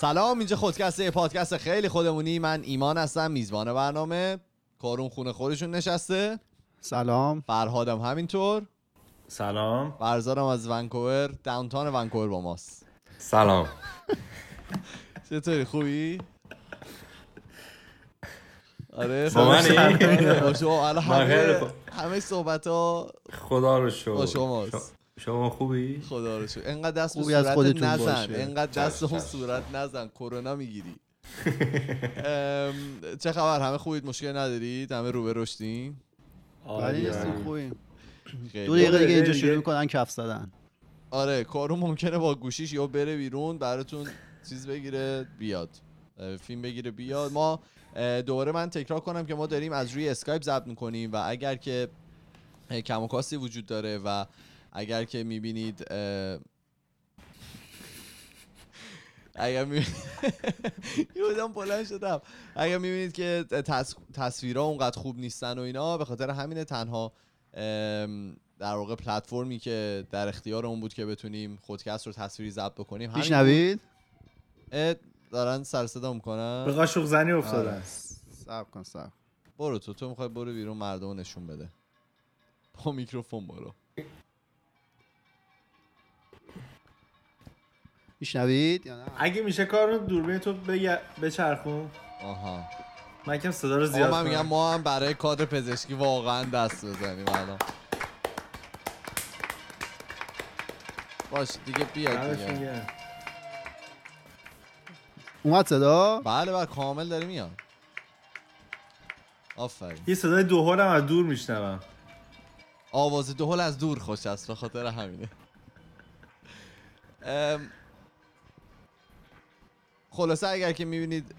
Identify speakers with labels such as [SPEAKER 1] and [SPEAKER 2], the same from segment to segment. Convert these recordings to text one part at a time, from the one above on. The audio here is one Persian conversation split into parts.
[SPEAKER 1] سلام اینجا خودکسته پادکست خیلی خودمونی. من ایمان هستم میزبان برنامه. کارون خونه خودشون نشسته.
[SPEAKER 2] سلام.
[SPEAKER 1] فرهادم همینطور.
[SPEAKER 3] سلام.
[SPEAKER 1] فرزادم از ونکوور داونتاون ونکوور با ماست.
[SPEAKER 4] سلام.
[SPEAKER 1] چطوری؟ خوبی؟ آره
[SPEAKER 4] با؟
[SPEAKER 1] آره،
[SPEAKER 4] من
[SPEAKER 1] همه صحبت ها
[SPEAKER 4] خدا رو شکر.
[SPEAKER 1] با شماست.
[SPEAKER 4] شما خوبی؟
[SPEAKER 1] خدا رو شکر انقدر دست به
[SPEAKER 2] خوبی از
[SPEAKER 1] صورت
[SPEAKER 2] خودتون
[SPEAKER 1] نزن
[SPEAKER 2] باشه.
[SPEAKER 1] انقدر دست اون. صورت نزن کرونا می‌گیری چه خبر همه خوبید مشکل ندارید همه رو به رشدین
[SPEAKER 2] ولی
[SPEAKER 3] آره.
[SPEAKER 2] نیستیم خوبیم. دو دقیقه دیگه اینجا
[SPEAKER 3] دیگه.
[SPEAKER 2] شروع می‌کنن کف زدن
[SPEAKER 1] آره کارو ممکنه با گوشیش یا بره بیرون براتون چیز بگیره بیاد فیلم بگیره بیاد ما دوباره من تکرار کنم که ما داریم از روی اسکایپ ضبط می‌کنیم و اگر که اه، کم و کاستی وجود داره و اگر که می‌بینید اگر می‌بینید یادم بلند شدم. اگر می‌بینید که تص... تصویرها اونقدر خوب نیستن و اینا به خاطر همینه تنها در واقع پلتفرمی که در اختیار اون بود که بتونیم خودکست رو تصویری ضبط بکنیم همین
[SPEAKER 2] میشنوید؟
[SPEAKER 1] دارن سر صدا می‌کنن.
[SPEAKER 3] به قاشق زنی
[SPEAKER 2] آره.
[SPEAKER 3] افتادن
[SPEAKER 2] صبر کن صبر.
[SPEAKER 1] برو تو تو می‌خوای برو بیرون مردم نشون بده. با میکروفون برو.
[SPEAKER 2] میشنوید یا نه؟
[SPEAKER 3] اگه میشه کار رو دوربین تو بچرخون.
[SPEAKER 1] آها.
[SPEAKER 3] من یکم صدا رو
[SPEAKER 1] آقا
[SPEAKER 3] زیاد
[SPEAKER 1] من میگم
[SPEAKER 3] کنم.
[SPEAKER 1] ما هم برای کادر پزشکی واقعا دست بزنیم الان. باش دیگه بیاد دیگه.
[SPEAKER 2] اومد صدا؟
[SPEAKER 1] بله بله کامل داره میاد. آفرین.
[SPEAKER 3] یه صدای دوهل هم از دور میشنوم.
[SPEAKER 1] آواز دهل از دور خوش است به خاطر همینه. خلاصه اگر که می‌بینید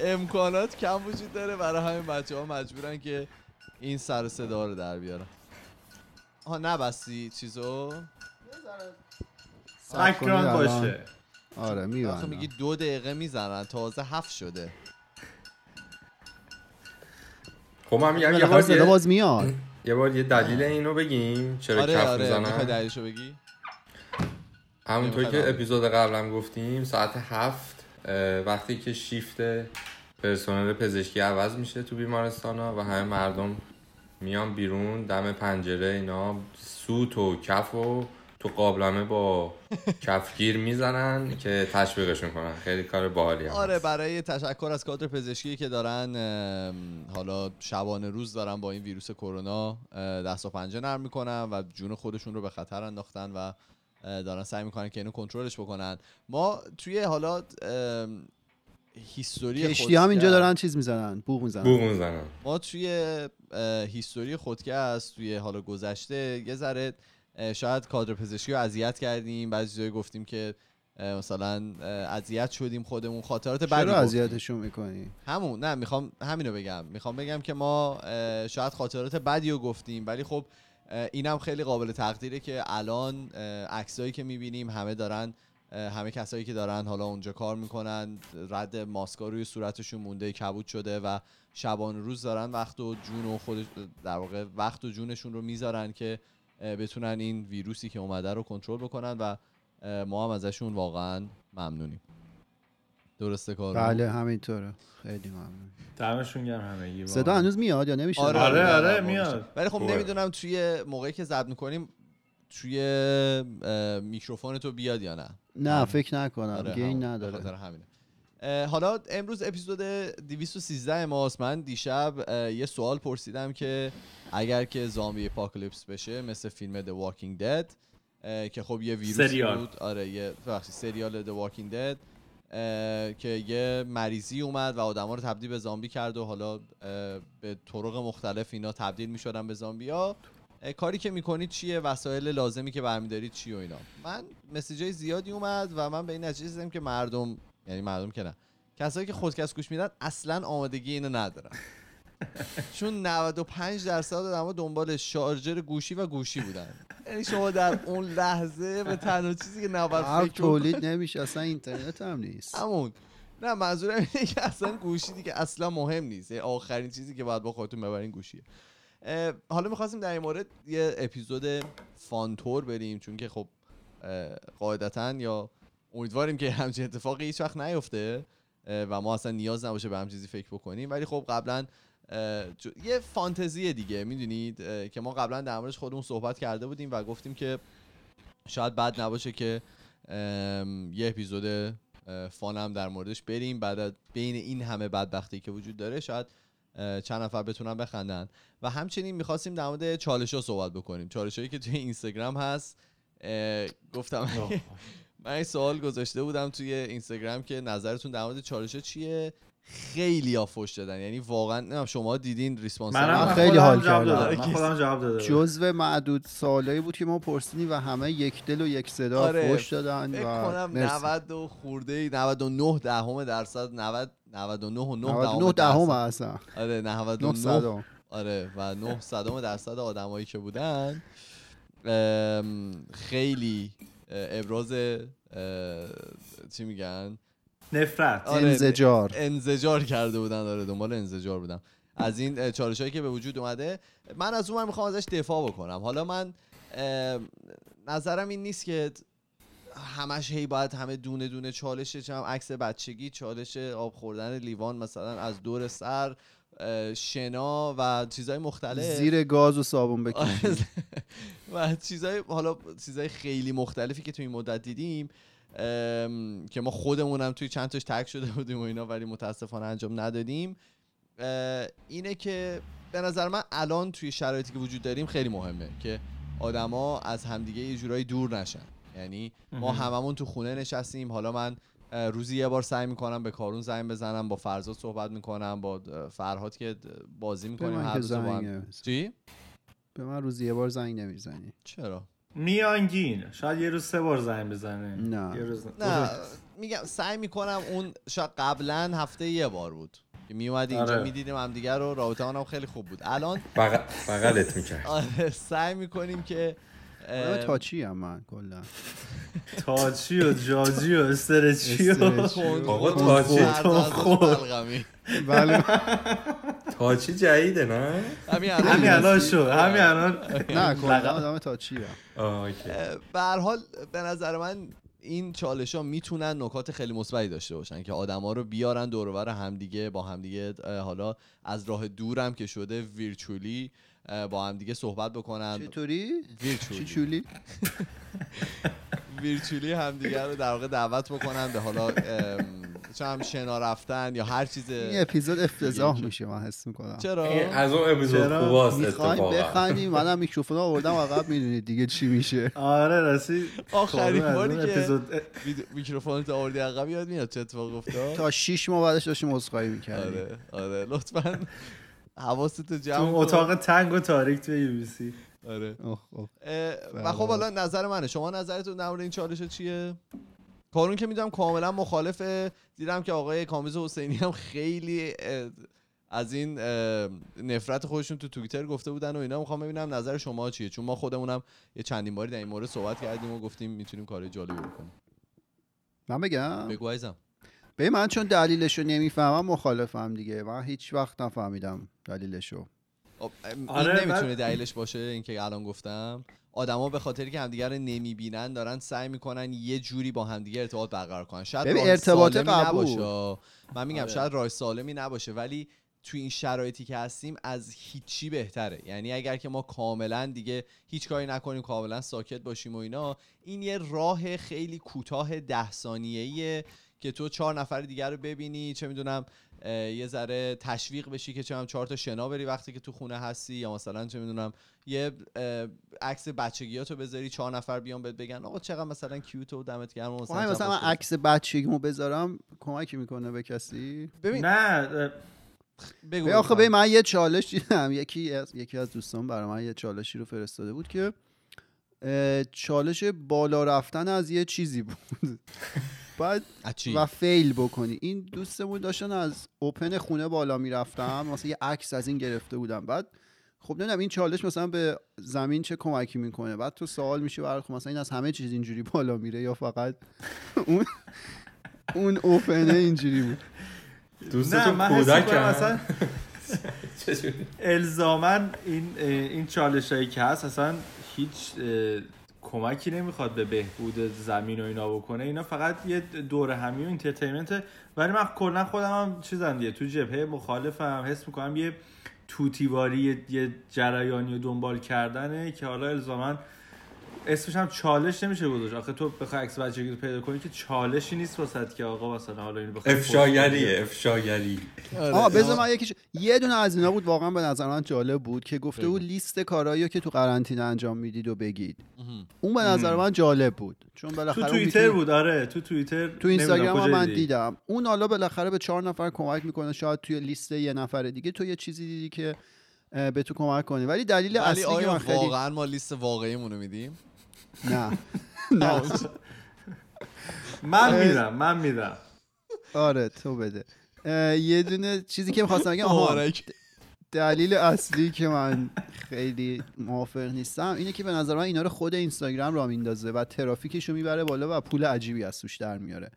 [SPEAKER 1] امکانات کم وجود داره. برای همین بچه ها مجبورن که این سر و صدا رو در بیارن. ها نبستی چیزو؟
[SPEAKER 2] الان.
[SPEAKER 3] باشه.
[SPEAKER 2] آره
[SPEAKER 1] آخه
[SPEAKER 2] میبندم.
[SPEAKER 1] میگی دو دقیقه می‌زنن. تازه هفت شده.
[SPEAKER 4] خب من میگم یه بار
[SPEAKER 2] صدا
[SPEAKER 4] یه,
[SPEAKER 2] باز میاد.
[SPEAKER 4] یه بار یه دلیل اینو بگیم. چرا
[SPEAKER 1] آره
[SPEAKER 4] کف
[SPEAKER 1] آره. می‌خوای
[SPEAKER 4] می‌زنن
[SPEAKER 1] دلیلشو بگی؟
[SPEAKER 4] همونطور که. اپیزود قبلم گفتیم ساعت هفت وقتی که شیفت پرسنل پزشکی عوض میشه تو بیمارستان ها و همه مردم میان بیرون دم پنجره اینا سوت و کف و تو قابلمه با کفگیر می‌زنن که تشویقشون کنن خیلی کار باحالی هم
[SPEAKER 1] آره
[SPEAKER 4] هست.
[SPEAKER 1] برای تشکر از کادر پزشکی که دارن حالا شبانه روز دارن با این ویروس کرونا دست و پنجه نرم می‌کنن و جون خودشون رو به خطر انداختن و دارن سعی می‌کنن که اینو کنترلش بکنن. ما توی حالا هیستوری
[SPEAKER 2] کشتی هم اینجا دارن چیز می‌زنن بوق می‌زنن.
[SPEAKER 4] بوق می‌زنن.
[SPEAKER 1] ما توی هیستوری خودکست توی حالا گذشته یه ذره شاید کادر پزشکی رو اذیت کردیم. بعضی جایی گفتیم که مثلا اذیت شدیم خودمون خاطرات بدی
[SPEAKER 2] چرا. اذیتشون می‌کنی؟
[SPEAKER 1] همون نه می‌خوام همینو بگم. می‌خوام بگم که ما شاید خاطرات بدی رو گفتیم ولی خب اینم خیلی قابل تقدیره که الان عکسایی که می‌بینیم همه دارن همه کسایی که دارن حالا اونجا کار می‌کنن رد ماسکا روی صورتشون مونده کبود شده و شبان روز دارن وقت و جون و خود در واقع وقت و جونشون رو می‌ذارن که بتونن این ویروسی که اومده رو کنترل بکنن و ما هم ازشون واقعا ممنونیم. درسته کار
[SPEAKER 2] بله همینطوره. خیلی ممنون.
[SPEAKER 3] دمشون گرم همگی
[SPEAKER 2] صدا. هنوز میاد یا نمیشه؟
[SPEAKER 1] آره
[SPEAKER 3] آره،
[SPEAKER 1] آره,
[SPEAKER 3] آره،
[SPEAKER 1] ما
[SPEAKER 3] میاد.
[SPEAKER 1] میشه. ولی خب. نمی‌دونم توی موقعی که ضبط می‌کنیم توی میکروفون تو بیاد یا نه.
[SPEAKER 2] نه فکر نکنم.
[SPEAKER 1] آره
[SPEAKER 2] گین نداره.
[SPEAKER 1] خاطر همینه. حالا امروز اپیزود 213 ماست. من دیشب یه سوال پرسیدم که اگر که زامبی اپاکلیپس بشه مثل فیلم The Walking Dead که خب یه ویروس
[SPEAKER 3] سریال.
[SPEAKER 1] بود. آره یه سریال The Walking Dead. که یه مریضی اومد و آدما رو تبدیل به زامبی کرد و حالا به طرق مختلف اینا تبدیل می‌شدن به زامبیا اه، کاری که می‌کنید چیه؟ وسایل لازمی که برمیدارید چی و اینا؟ من مسیجای زیادی اومد و من به این نتیجه رسیدم که مردم یعنی مردم که نه. کسایی که خودکست گوش میدن اصلا آمادگی اینو ندارن. چون 95 درصد آدم‌ها دنبال شارژر گوشی و گوشی بودن. یعنی شما در اون لحظه به تنها چیزی که نباید فکر
[SPEAKER 2] تولید نمیشه اصلا اینترنت هم نیست.
[SPEAKER 1] همون. نه منظورم اینه که اصلا گوشی دیگه اصلا مهم نیست. آخرین چیزی که باید با خودتون ببرین گوشیه. حالا می‌خواستیم در این مورد یه اپیزود فانتور بریم چون که خب قاعدتا یا امیدواریم که همچین اتفاقی هیچ وقت نیفته و ما اصلا نیاز نباشه به هم چیزی فکر بکنیم. ولی خب قبلا یه فانتزی دیگه می‌دونید؟ که ما قبلا در موردش خودمون صحبت کرده بودیم و گفتیم که شاید بد نباشه که یه اپیزود اه، فان هم در موردش بریم. بعد بین این همه بدبختی که وجود داره شاید چند نفر بتونن بخندن. و همچنین می‌خواستیم در مورد چالش ها صحبت بکنیم. چالش هایی که توی اینستاگرام هست گفتم من این سوال گذاشته بودم توی اینستاگرام که نظرتون در مورد چالش ها چیه؟ خیلی ها فوش دادن. یعنی واقعا نمی‌دونم شما دیدین ریسپانس
[SPEAKER 2] من
[SPEAKER 3] من
[SPEAKER 2] خیلی حال کردم.
[SPEAKER 3] دادم. من خودم جواب داده بودم.
[SPEAKER 2] جزو معدود سالایی بود که ما پرسیدیم و همه یک دل و یک صدا
[SPEAKER 1] آره،
[SPEAKER 2] فوش دادن
[SPEAKER 1] فکر
[SPEAKER 2] و
[SPEAKER 1] کنم
[SPEAKER 2] مرسی.
[SPEAKER 1] 90 و خورده 99 دهم درصد 90 99 و 9
[SPEAKER 2] 99 دهم
[SPEAKER 1] درصد.
[SPEAKER 2] اصلا.
[SPEAKER 1] آره
[SPEAKER 2] 9
[SPEAKER 1] 99
[SPEAKER 2] صدم
[SPEAKER 1] آره و 9 صدم درصد آدمایی که بودن. خیلی ابراز چی میگن؟
[SPEAKER 3] نفرت.
[SPEAKER 1] آره،
[SPEAKER 2] انزجار.
[SPEAKER 1] انزجار کرده بودن داره دنبال انزجار بودم. از این چالش هایی که به وجود اومده من از اون می‌خوام ازش دفاع بکنم. حالا من نظرم این نیست که همش هی باید همه دونه دونه چالشه چه هم عکس بچگی چالش آب خوردن لیوان مثلا از دور سر شنا و چیزهای مختلف.
[SPEAKER 2] زیر گاز و صابون بکشید.
[SPEAKER 1] و چیزای حالا چیزای خیلی مختلفی که تو این مدت دیدیم که ما خودمونم توی چند تاش تک شده بودیم و اینا ولی متاسفانه انجام ندادیم اینه که به نظر من الان توی شرایطی که وجود داریم خیلی مهمه که آدما از همدیگه یه جورایی دور نشن یعنی ما. هممون تو خونه نشستیم حالا من روزی یه بار سعی می‌کنم به کارون زنگ بزنم با فرزاد صحبت می‌کنم با فرهاد که بازی می‌کنیم هر روز با هم. چی؟
[SPEAKER 2] به من روزی یه بار زنگ نمی‌زنی
[SPEAKER 1] چرا؟
[SPEAKER 3] میانگین. شاید یه روز سه بار زنگ بزنه.
[SPEAKER 2] نه.
[SPEAKER 3] یه روز
[SPEAKER 1] نه. میگم سعی می‌کنم اون شاید قبلا هفته یه بار بود. که میومدی اینجا
[SPEAKER 3] آره.
[SPEAKER 1] می‌دیدیم هم دیگه رو. رابطه هم خیلی خوب بود. الان
[SPEAKER 4] بغ- بغلت می‌کرد.
[SPEAKER 1] آره سعی می‌کنیم که
[SPEAKER 2] تاچی هم من کلا.
[SPEAKER 3] تاچی و جاجی و استرچی و
[SPEAKER 4] آقا تاچی.
[SPEAKER 2] بله.
[SPEAKER 4] تاچی جدیده نه؟
[SPEAKER 1] همین الان
[SPEAKER 3] شد همین الان.
[SPEAKER 2] نه کلا. آدم تاچی
[SPEAKER 1] به هر حال به نظر من این چالش ها می‌تونن نکات خیلی مثبتی داشته باشن که آدما رو بیارن دور و بر همدیگه با همدیگه حالا از راه دورم که شده ویرچولی با همدیگه صحبت بکنن.
[SPEAKER 2] چطوری؟
[SPEAKER 1] ویرچولی؟ ویرچولی همدیگه رو در واقع دعوت بکنن به حالا چه هم شنا رفتن یا هر چیز
[SPEAKER 2] این اپیزود افتضاح میشه من حس می‌کنم.
[SPEAKER 1] چرا؟
[SPEAKER 4] از اون اپیزود؟ خوباست
[SPEAKER 2] می‌خوایم
[SPEAKER 4] اتفاقا.
[SPEAKER 2] بخندیم منم میکروفون آوردم عقب می‌دونید دیگه چی میشه.
[SPEAKER 3] آره راستی.
[SPEAKER 1] آخرین
[SPEAKER 3] خب،
[SPEAKER 1] باری که
[SPEAKER 3] اپیزود
[SPEAKER 1] میکروفون تو آوردی عقب یاد میاد چه اتفاق افتاد؟
[SPEAKER 2] تا شیش ماه بعدش داشتیم عذرخواهی می‌کردیم.
[SPEAKER 1] آره آره لطفا. حواستو
[SPEAKER 3] تو
[SPEAKER 1] جمع کن.
[SPEAKER 3] اتاق تنگ و تاریک توی UBC.
[SPEAKER 1] آره. و. خب حالا نظر منه. شما نظرتون در مورد این چالش چیه؟ کارون که می‌دونم کاملا مخالفه دیدم که آقای کامیز حسینی هم خیلی از این نفرت خودشون تو توییتر گفته بودن و اینا. می‌خوام ببینم نظر شما چیه. چون ما خودمونم یه چندین باری در این مورد صحبت کردیم و گفتیم می‌تونیم کار جالبی بکنیم.
[SPEAKER 2] من بگم؟
[SPEAKER 1] بگو
[SPEAKER 2] به من چون دلیلشو نمی‌فهمم مخالفم دیگه. من هیچ وقت نفهمیدم دلیلشو.
[SPEAKER 1] خب، این
[SPEAKER 3] آره،
[SPEAKER 1] نمی‌تونه دلیلش باشه اینکه الان گفتم. آدما به خاطری که همدیگه رو نمی‌بینن دارن سعی می‌کنن یه جوری با همدیگه ارتباط برقرار کنن. شاید
[SPEAKER 2] ببین، ارتباط قبول.
[SPEAKER 1] نباشه. من میگم
[SPEAKER 2] آره.
[SPEAKER 1] شاید راه سالمی نباشه ولی تو این شرایطی که هستیم از هیچی بهتره. یعنی اگر که ما کاملا دیگه هیچ کاری نکنیم کاملا ساکت باشیم و اینا این یه راه خیلی کوتاه ده ثانیه‌ایه که تو چهار نفر دیگر رو ببینی چه می‌دونم یه ذره تشویق بشی که چه هم چهار تا شنا بری وقتی که تو خونه هستی یا مثلا چه می‌دونم یه عکس بچگیاتو بذاری چهار نفر بیان بهت بگن آقا چقدر مثلا کیوت و دمت گرم و
[SPEAKER 2] خب
[SPEAKER 1] مثلا,
[SPEAKER 2] مثلا من. عکس بچگیمو بذارم کمکی می‌کنه به کسی
[SPEAKER 1] ببین
[SPEAKER 3] نه
[SPEAKER 1] بگو
[SPEAKER 2] به آخه. به من یه چالش دیدم یکی از یکی از دوستان برای من یه چالشی رو فرستاده بود که چالش بالا رفتن از یه چیزی بود
[SPEAKER 1] چی؟
[SPEAKER 2] و فیل بکنی. این دوستمون داشتن از اوپن خونه بالا می‌رفتم. مثلا یه عکس از این گرفته بودم. بعد خب نمی‌دونم این چالش مثلا به زمین چه کمکی می‌کنه؟ بعد تو سوال میشه برای خب مثلا این از همه چیز اینجوری بالا میره یا فقط اون اون اوپنه اینجوری بود؟
[SPEAKER 4] دوستتون کودک؟
[SPEAKER 3] الزامن این این چالش هایی که هست اصلا هیچ کمکی نمی‌خواد به بهبود زمین و اینا بکنه. اینا فقط یه دور همی و انترتینمنت ولی من کلا خودم هم چیزم دیگه تو جبهه مخالفم حس می‌کنم یه توتیواری یه- جریانی و دنبال کردنه که حالا الزاما اسمش هم چالش نمیشه گذاشت. آخه تو بخوای عکس بچگی رو پیدا کنی که چالشی نیست واسط که آقا مثلا حالا اینو بخوای.
[SPEAKER 4] افشاگریه افشاگری
[SPEAKER 1] آره.
[SPEAKER 2] آه بذار من یکیش یه دونه از اینا بود واقعا به نظر من جالب بود که گفته بود لیست کارهایی که تو قرنطینه انجام می‌دید و بگید. اون به نظر من جالب بود. چون
[SPEAKER 3] تو
[SPEAKER 2] بالاخره اون
[SPEAKER 3] توییتر بود آره. تو توییتر
[SPEAKER 2] تو اینستاگرام من. دیدم. اون حالا بالاخره به چهار نفر کمک می‌کنه شاید توی لیست یه نفر دیگه تو یه چیزی دیدی که به تو کمک کنه. ولی دلیل
[SPEAKER 1] ولی
[SPEAKER 2] اصلی که من خیلی
[SPEAKER 1] واقعا ما لیست واقعیمون رو میدیم؟
[SPEAKER 2] نه. نه.
[SPEAKER 3] من میدم من میدم.
[SPEAKER 2] آره تو بده. یه دونه چیزی که می‌خواستم بگم آها. دلیل اصلی که من خیلی موافق نیستم اینه که به نظر من اینا رو خود اینستاگرام را میندازه و ترافیکش رو می‌بره بالا و پول عجیبی از توش در میاره.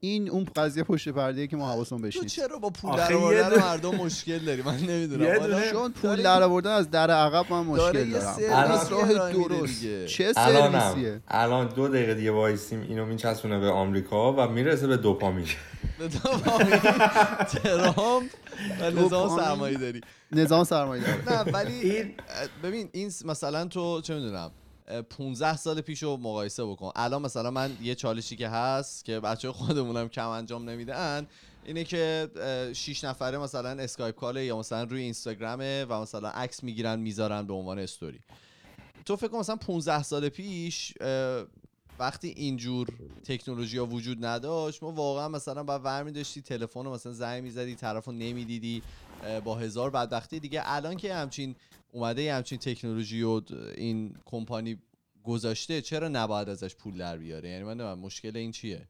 [SPEAKER 2] این اون قضیه پشت پرده که ما حواسمون بهش
[SPEAKER 1] تو
[SPEAKER 2] نیست.
[SPEAKER 1] چرا با پول در آوردن مردم مشکل داری؟ من
[SPEAKER 3] یه
[SPEAKER 1] نمی‌دونم
[SPEAKER 2] چون پول در آوردن از در عقب من مشکل دارم. از راه درست. چه سرویسیه؟
[SPEAKER 4] الان دو دقیقه دیگه وایسیم اینو میچسبونه به آمریکا و می‌رسه به دوپامین.
[SPEAKER 1] به تمامی ترامپ و نظام
[SPEAKER 2] دوپامین.
[SPEAKER 1] سرمایه داری
[SPEAKER 2] نظام سرمایه داره
[SPEAKER 1] نه ولی
[SPEAKER 3] این-
[SPEAKER 1] ببین این مثلا تو چه می‌دونم 15 سال پیش رو مقایسه بکن. الان مثلا من یه چالشی که هست که بچه خودمونم کم انجام نمیدن اینه که 6 نفره مثلا اسکایپ کاله یا مثلا روی اینستاگرامه و مثلا عکس می‌گیرن می‌ذارن به عنوان استوری. تو فکر کن مثلا 15 سال پیش وقتی اینجور تکنولوژی ها وجود نداشت ما واقعا مثلا باید ورمی داشتی تلفن رو مثلا زنگ می‌زدی طرف رو نمی‌دیدی با هزار بدبختی. دیگه الان که همچین اومده یه همچین تکنولوژی و این کمپانی گذاشته چرا نباید ازش پول در بیاره؟ یعنی من مشکل این چیه؟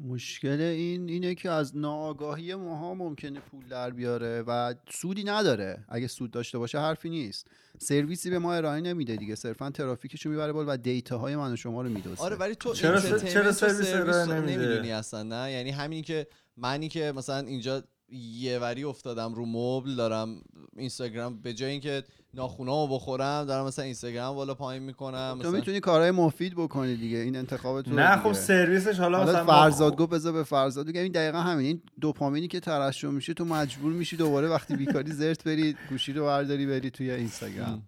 [SPEAKER 2] مشکل این اینه که از ناآگاهی ماها ممکنه پول در بیاره و سودی نداره. اگه سود داشته باشه حرفی نیست. سرویسی به ما ارائه نمیده دیگه. صرفا ترافیکشو می‌بره بالا و دیتا های من و شما رو میدوزه.
[SPEAKER 1] آره ولی تو
[SPEAKER 3] چرا س- چرا سرویس ارائه
[SPEAKER 1] رو
[SPEAKER 3] نمیده؟
[SPEAKER 1] نمی‌دونی اصلا نه؟ یعنی همین که منی که مثلا اینجا یه وری افتادم رو مبل دارم اینستاگرام به جای اینکه ناخونامو بخورم دارم مثلا اینستاگرام بالا پایین می‌کنم
[SPEAKER 2] تو
[SPEAKER 1] مثلا
[SPEAKER 2] می‌تونی کارهای مفید بکنی دیگه این انتخاب تو
[SPEAKER 3] نه. خب سرویسش حالا
[SPEAKER 2] حالا
[SPEAKER 3] مثلا
[SPEAKER 2] فرزاد گفت بذار به فرزاد بگم این دقیقا همین این دوپامینی که ترشح میشه تو مجبور میشی دوباره وقتی بیکاری زرت بری گوشی رو برداری بری توی اینستاگرام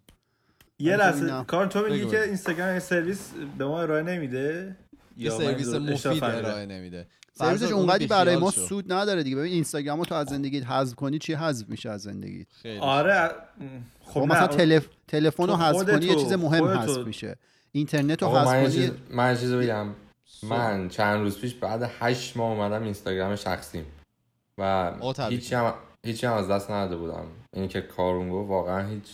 [SPEAKER 3] یه لحظه. کار تو میگی که. اینستاگرام این سرویس به ما ارائه نمیده
[SPEAKER 1] یه سرویس مفید؟ ارائه نمیده
[SPEAKER 2] سرویسش اونقدی برای ما
[SPEAKER 1] شو.
[SPEAKER 2] سود نداره دیگه ببین اینستاگرام رو تو از زندگیت حذف کنی چی حذف میشه از زندگیت.
[SPEAKER 3] آره خب
[SPEAKER 2] خب مثلا تلف... تلفن رو حذف کنی یه چیز مهم حذف میشه اینترنت رو حذف کنی
[SPEAKER 4] چیز من چیز بگم. من چند روز پیش بعد هشت ماه اومدم اینستاگرام شخصیم و. هیچی هم هیچی هم از دست نداده بودم اینی که کارون گفت واقعا هیچ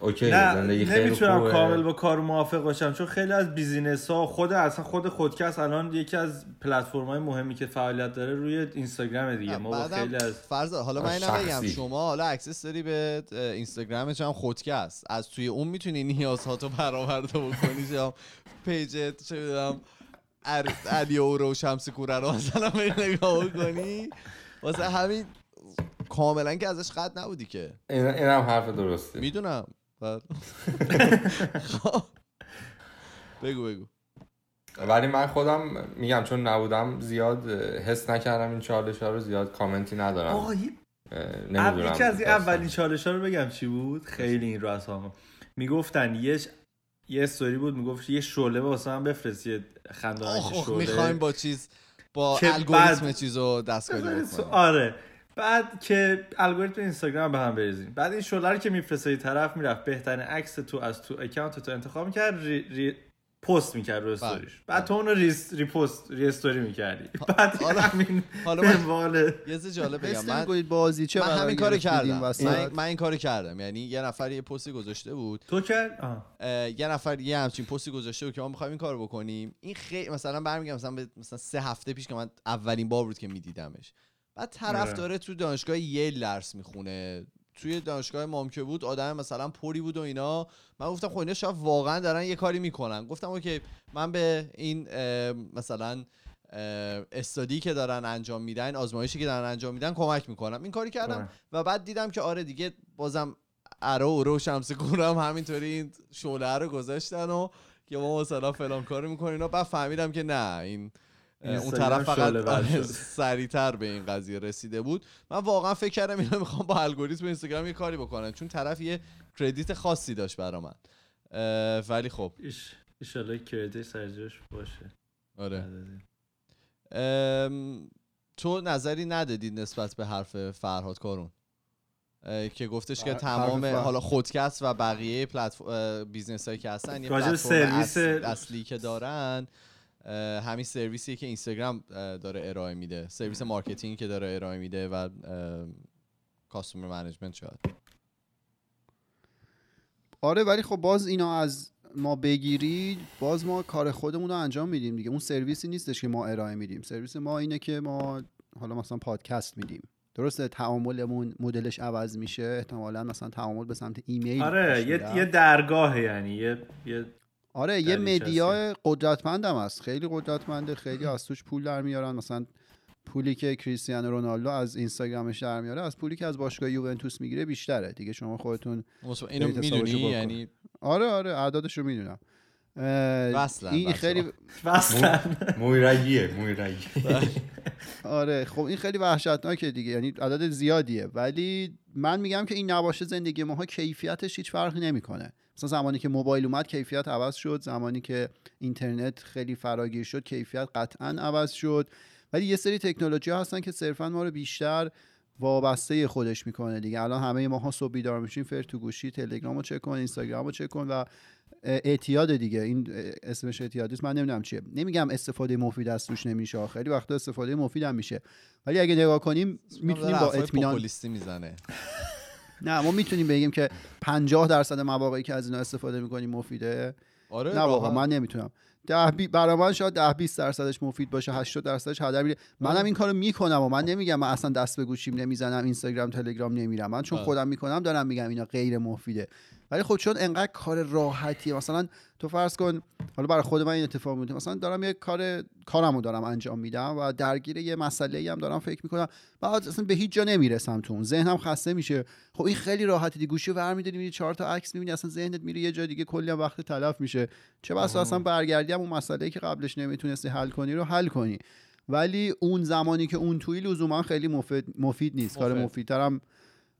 [SPEAKER 4] اوکی
[SPEAKER 3] نه
[SPEAKER 4] زندگی خیلی
[SPEAKER 3] نمی‌تونم
[SPEAKER 4] خوبه.
[SPEAKER 3] کامل با کارون موافق باشم چون خیلی از business ها خود اصلا خود خودکست الان یکی از پلتفرم های مهمی که فعالیت داره روی اینستاگرام دیگه. ما با خیلی از
[SPEAKER 1] فرض حالا من
[SPEAKER 4] از
[SPEAKER 1] اینم بگم. شما حالا access داری به اه، اینستاگرامت هم خودکست. از توی اون می‌تونی نیازهاتو برآورده بکنی یا page ت چه می‌دونم علی اورو و شمس کوره رو مثلا نگاه بکنی. واسه همین کاملا که ازش قطع نبودی که.
[SPEAKER 4] این این هم حرف درسته.
[SPEAKER 1] می‌دونم. بگو بگو.
[SPEAKER 4] ولی من خودم میگم چون نبودم زیاد حس نکردم این چالش ها رو زیاد کامنتی ندارم. نمی‌دونم
[SPEAKER 3] یکی از این اولین چالش ها رو بگم چی بود؟ خیلی این رو از همه می‌گفتن یه یه استوری بود می‌گفت یه شعله واسه من بفرست یه خندانک
[SPEAKER 1] آخ
[SPEAKER 3] شعله.
[SPEAKER 1] می‌خوایم با چیز با الگوریتم
[SPEAKER 3] بعد-
[SPEAKER 1] چیزو دستکاری بکنیم.
[SPEAKER 3] آره. بعد که الگوریتم اینستاگرام به هم بریزیم. بعد این شعله رو که میفرسته طرف می‌رفت بهترین عکس تو از تو اکانت تو انتخاب می‌کرد re, repost می‌کرد رو استوریش بعد تو اون رو ریس repost re-story می‌کردی. بعد
[SPEAKER 1] حالا-
[SPEAKER 3] همین
[SPEAKER 1] حالا من یه چیز جالب بگم. من
[SPEAKER 2] بازی چه
[SPEAKER 1] من همین کارو کردم؟ من, من این کارو کردم. یعنی یه نفر یه پستی گذاشته بود.
[SPEAKER 3] تو کرد
[SPEAKER 1] یه نفر یه همچین پستی گذاشته بود که ما می‌خوایم این کارو بکنیم. این خیلی مثلا برمیگم مثلا مثلا سه هفته پیش که من اولین بار بود که میدیدمش. بعد طرف
[SPEAKER 3] آره.
[SPEAKER 1] داره تو دانشگاه ییل درس می‌خونه. توی دانشگاه مام که بود آدم مثلا پری بود و اینا. من گفتم خب اینا شاید واقعا دارن یه کاری می‌کنن. گفتم اوکی من به این مثلا استادی که دارن انجام میدن آزمایشی که دارن انجام میدن کمک می‌کنم. این کاری کردم
[SPEAKER 3] آره.
[SPEAKER 1] و بعد دیدم که آره دیگه بازم اره و و شمس کورم همینطوری این شعله رو گذاشتن و که ما مثلا فلان کارو می‌کنین و بعد فهمیدم که نه این اون
[SPEAKER 3] اینستاگرام
[SPEAKER 1] طرف فقط. سریعتر به این قضیه رسیده بود. من واقعا فکر کردم اینا می‌خوام با الگوریتم اینستاگرام یه کاری بکنن چون طرف یه credit خاصی داشت برا من. ولی خب.
[SPEAKER 3] ایش ایشالله credit ات سرجاش باشه.
[SPEAKER 1] آره. تو نظری ندادی نسبت به حرف فرهاد کارون؟ که گفتش که تمام. حالا خودکست و بقیه پلتفرم business هایی که هستن یه پلتفرم
[SPEAKER 3] سرویس-
[SPEAKER 1] اصلی که دارن همین سرویسی که اینستاگرام داره ارائه میده. سرویس marketing که داره ارائه میده و customer management شاید.
[SPEAKER 2] آره ولی خب باز اینا از ما بگیرید باز ما کار خودمون رو انجام میدیم دیگه. اون سرویسی نیستش که ما ارائه میدیم. سرویس ما اینه که ما حالا مثلا پادکست میدیم. درسته؟ تعاملمون مدلش عوض میشه. احتمالا مثلا تعامل به سمت ایمیل
[SPEAKER 3] آره یه. یه درگاه یعنی. یه, یه
[SPEAKER 2] آره یه media قدرتمندم هست. خیلی قدرتمنده خیلی از توش پول در میارن. مثلا پولی که کریستیانو رونالدو از اینستاگرامش در میاره از پولی که از باشگاه یوونتوس می‌گیره بیشتره. دیگه شما خودتون
[SPEAKER 1] اینو می‌دونی. یعنی
[SPEAKER 2] آره آره اعدادش رو می‌دونم
[SPEAKER 1] وصلن
[SPEAKER 2] این. خیلی
[SPEAKER 3] وصلا.
[SPEAKER 4] مویرگیه مویرگی
[SPEAKER 2] آره خب این خیلی وحشتناکه دیگه. یعنی عدد زیادیه. ولی من میگم که این نباشه زندگی ماها کیفیتش هیچ فرقی نمی‌کنه. مثلا زمانی که موبایل اومد کیفیت عوض شد زمانی که اینترنت خیلی فراگیر شد کیفیت قطعا عوض شد. ولی یه سری تکنولوژی ها هستن که صرفا ما رو بیشتر وابسته خودش می‌کنه دیگه. الان همه ماها صبح بیدار میشیم فر تو گوشی تلگرام رو چک کن اینستاگرام رو چک کن و اعتیاد دیگه. این اسمش اعتیادیست من نمی‌دونم چیه. نمیگم استفاده مفید از توش نمیشه. خیلی وقتا استفاده مفید هم میشه. ولی اگه نگاه کنیم می‌تونیم با اطمینان
[SPEAKER 1] می‌زنه.
[SPEAKER 2] نه ما می‌تونیم بگیم که 50 درصد مواقعی که از اینا استفاده می‌کنیم مفیده.
[SPEAKER 1] آره
[SPEAKER 2] نه واقعا. من نمی‌تونم. ده بی... برای من شاید 10 20 درصدش مفید باشه 80 درصدش هدر میره منم این کارو می‌کنم و من نمیگم من اصلا دست به گوشیم نمی‌زنم اینستاگرام تلگرام نمیرم. من چون
[SPEAKER 1] بله.
[SPEAKER 2] خودم می‌کنم دارم میگم اینا غیر مفیده. ولی خب چون انقدر کار راحتیه مثلا تو فرض کن حالا برای خود من این اتفاق میفته مثلا دارم یه کار کارمو دارم انجام میدم و درگیر یه مسئله هم دارم فکر می‌کنم بعد اصلا به هیچ جا نمی‌رسم تو اون ذهنم خسته میشه. خب این خیلی راحتی دی گوشی ورمیداری میری چهار تا عکس می‌بینی اصلا ذهنت میره یه جا دیگه کلی هم وقت تلف میشه. چه بسا اصلا برگردی هم اون مسئله که قبلش نمی‌تونستی حل کنی رو حل کنی. ولی اون زمانی که اون توی لزوما خیلی مفید, مفید نیست. کار
[SPEAKER 1] مفید.
[SPEAKER 2] مفیدترم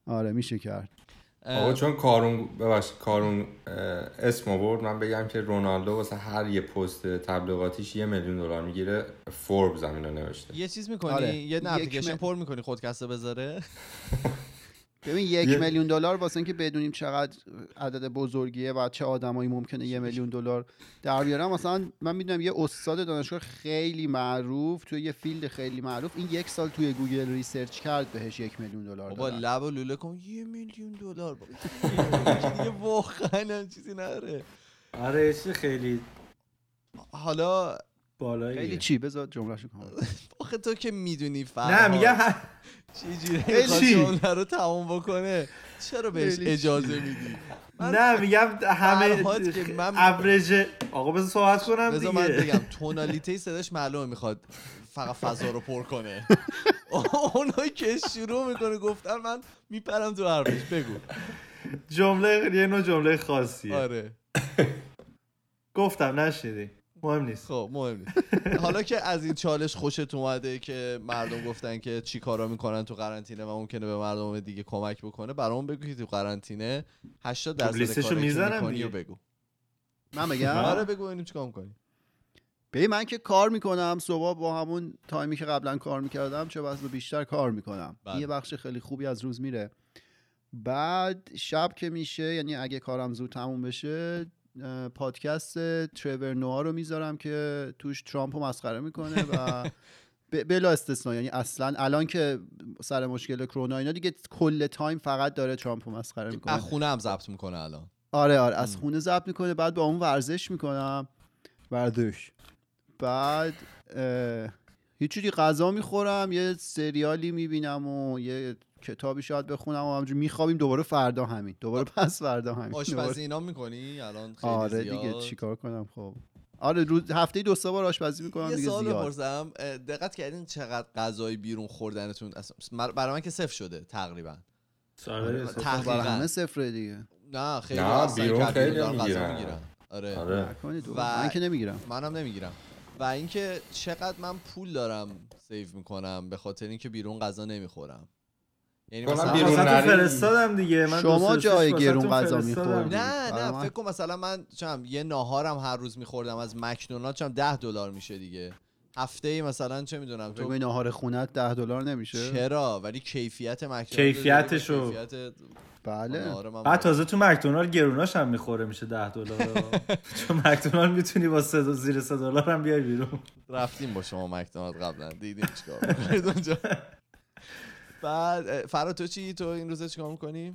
[SPEAKER 2] آره میشه کرد.
[SPEAKER 4] آقا چون کارون ببخشید کارون اسم آورد من بگم که رونالدو واسه هر یه پست تبلیغاتیش یه میلیون دلار می‌گیره فوربز هم اینو نوشته.
[SPEAKER 1] یه چیز می‌کنی؟
[SPEAKER 2] آره.
[SPEAKER 1] یه
[SPEAKER 2] یک
[SPEAKER 1] اپلیکیشن
[SPEAKER 2] م-
[SPEAKER 1] پر می‌کنی خودکسته بذاره.
[SPEAKER 2] ببین یک
[SPEAKER 4] یه-
[SPEAKER 2] میلیون دلار واسه اینکه بدونیم چقدر عدد بزرگیه و چه آدمایی ممکنه یه میلیون دلار در بیارن. مثلا من می‌دونم یه استاد دانشگاه خیلی معروف توی یه field خیلی معروف این یک سال توی گوگل research کرد بهش یک میلیون دلار
[SPEAKER 1] بابا
[SPEAKER 2] دادن.
[SPEAKER 1] لب و لوله کن. یه میلیون دلار بابا. دیگه واقعا چیزی نداره
[SPEAKER 3] آره خیلی
[SPEAKER 1] حالا
[SPEAKER 3] بالایی
[SPEAKER 2] خیلی چی؟ بذار جملهشو کنم.
[SPEAKER 1] آخه تو که می‌دونی
[SPEAKER 3] نه
[SPEAKER 1] فرهاد.
[SPEAKER 3] میگم
[SPEAKER 2] چی؟
[SPEAKER 1] جمله رو تموم بکنه؟ چرا بهش؟ اجازه میدی؟
[SPEAKER 3] نه میگم همه
[SPEAKER 1] من-
[SPEAKER 3] ابرج آقا بذار صحبت کنم
[SPEAKER 1] بذار من
[SPEAKER 3] دیگه
[SPEAKER 1] بگم تونالیته صداش معلومه می‌خواد فقط فضا رو پر کنه. اونایی که شروع می‌کنه گفتن من میپرم تو حرفش. بگو.
[SPEAKER 3] جمله یه نوع جمله خاصیه.
[SPEAKER 1] آره.
[SPEAKER 3] گفتم نشنیدی؟ مهم نیست.
[SPEAKER 1] خب مهم نیست. حالا که از این چالش خوشت اومده که مردم گفتن که چی کارا می‌کنن تو قرنطینه و ممکنه به مردم دیگه کمک بکنه برامون بگو که تو قرنطینه 80 درصد
[SPEAKER 3] لیستشو
[SPEAKER 1] کاری
[SPEAKER 3] می‌زنم
[SPEAKER 1] می‌کنی
[SPEAKER 3] دیگه.
[SPEAKER 1] و بگو.
[SPEAKER 2] من بگم؟
[SPEAKER 1] آره بگو ببینیم چیکار می‌کنی.
[SPEAKER 2] ببین من که کار می‌کنم صبح با همون تایمی که قبلا کار می‌کردم چه بسا بیشتر کار می‌کنم.
[SPEAKER 1] بله.
[SPEAKER 2] این یه بخش خیلی خوبی از روز میره. بعد شب که میشه یعنی اگه کارم زود تموم بشه پادکست تریور نوآ رو می‌ذارم که توش ترامپ رو مسخره می‌کنه و بلا استثنا یعنی اصلا الان که سر مشکل کرونا اینا دیگه کل time فقط داره ترامپ رو مسخره می‌کنه.
[SPEAKER 1] از خونه هم ضبط می‌کنه الان.
[SPEAKER 2] آره آره. از خونه ضبط می‌کنه بعد با اون ورزش می‌کنم. ورزش. بعد هیچ غذا می‌خورم یه سریالی می‌بینم و یه کتابی شاید بخونم و همجوری میخوابیم دوباره فردا همین. دوباره پس فردا همین.
[SPEAKER 1] آشپزی اینا می‌کنی؟ الان خیلی
[SPEAKER 2] آره
[SPEAKER 1] زیاد.
[SPEAKER 2] دیگه چیکار کنم خب. آره روز هفته دو سه بار آشپزی می‌کنم
[SPEAKER 1] یه
[SPEAKER 2] دیگه
[SPEAKER 1] سوال
[SPEAKER 2] زیاد.
[SPEAKER 1] بپرسم. دقت کردین چقدر غذای بیرون خوردنتون اصلا مر- برای من که صفر شده تقریبا.
[SPEAKER 3] آره
[SPEAKER 1] تحقیقاً.
[SPEAKER 2] برای همه صفره دیگه.
[SPEAKER 1] نه خیلی
[SPEAKER 4] نه، بیرون خیلی. می‌گیرن.
[SPEAKER 1] آره.
[SPEAKER 4] آره.
[SPEAKER 1] و-
[SPEAKER 2] من که نمی‌گیرم.
[SPEAKER 1] منم نمی‌گیرم. و اینکه چقدر من پول دارم سیو می‌کنم به خاطر اینکه بیرون غذا نمی‌خورم. یعنی
[SPEAKER 4] کنم
[SPEAKER 1] مثلا
[SPEAKER 4] بیرون.
[SPEAKER 3] فرستادم دیگه من
[SPEAKER 2] شما جای گرون غذا. می‌خوردی.
[SPEAKER 1] نه نه
[SPEAKER 2] من-
[SPEAKER 1] فکر کن مثلا من چم یه ناهارم هر روز میخوردم از مکدونالد چم 10 دلار میشه دیگه هفته ای مثلا چه می‌دونم
[SPEAKER 2] تو
[SPEAKER 1] تو
[SPEAKER 2] به ناهار خونت ده دلار نمیشه
[SPEAKER 1] چرا ولی کیفیت مکدونالد
[SPEAKER 3] کیفیتشو.
[SPEAKER 1] کیفیت
[SPEAKER 2] بله
[SPEAKER 1] من
[SPEAKER 3] بعد تازه تو مکدونالد گروناش هم می‌خوره میشه 10 دلار چون مکدونالد می‌تونی با سه زیر 3 دلار هم بیای بیرون
[SPEAKER 1] رفتیم با شما مکدونالد قبلا دیدیم چیکار اونجا بعد فرا تو چی؟ تو این روزا چیکار می‌کنی؟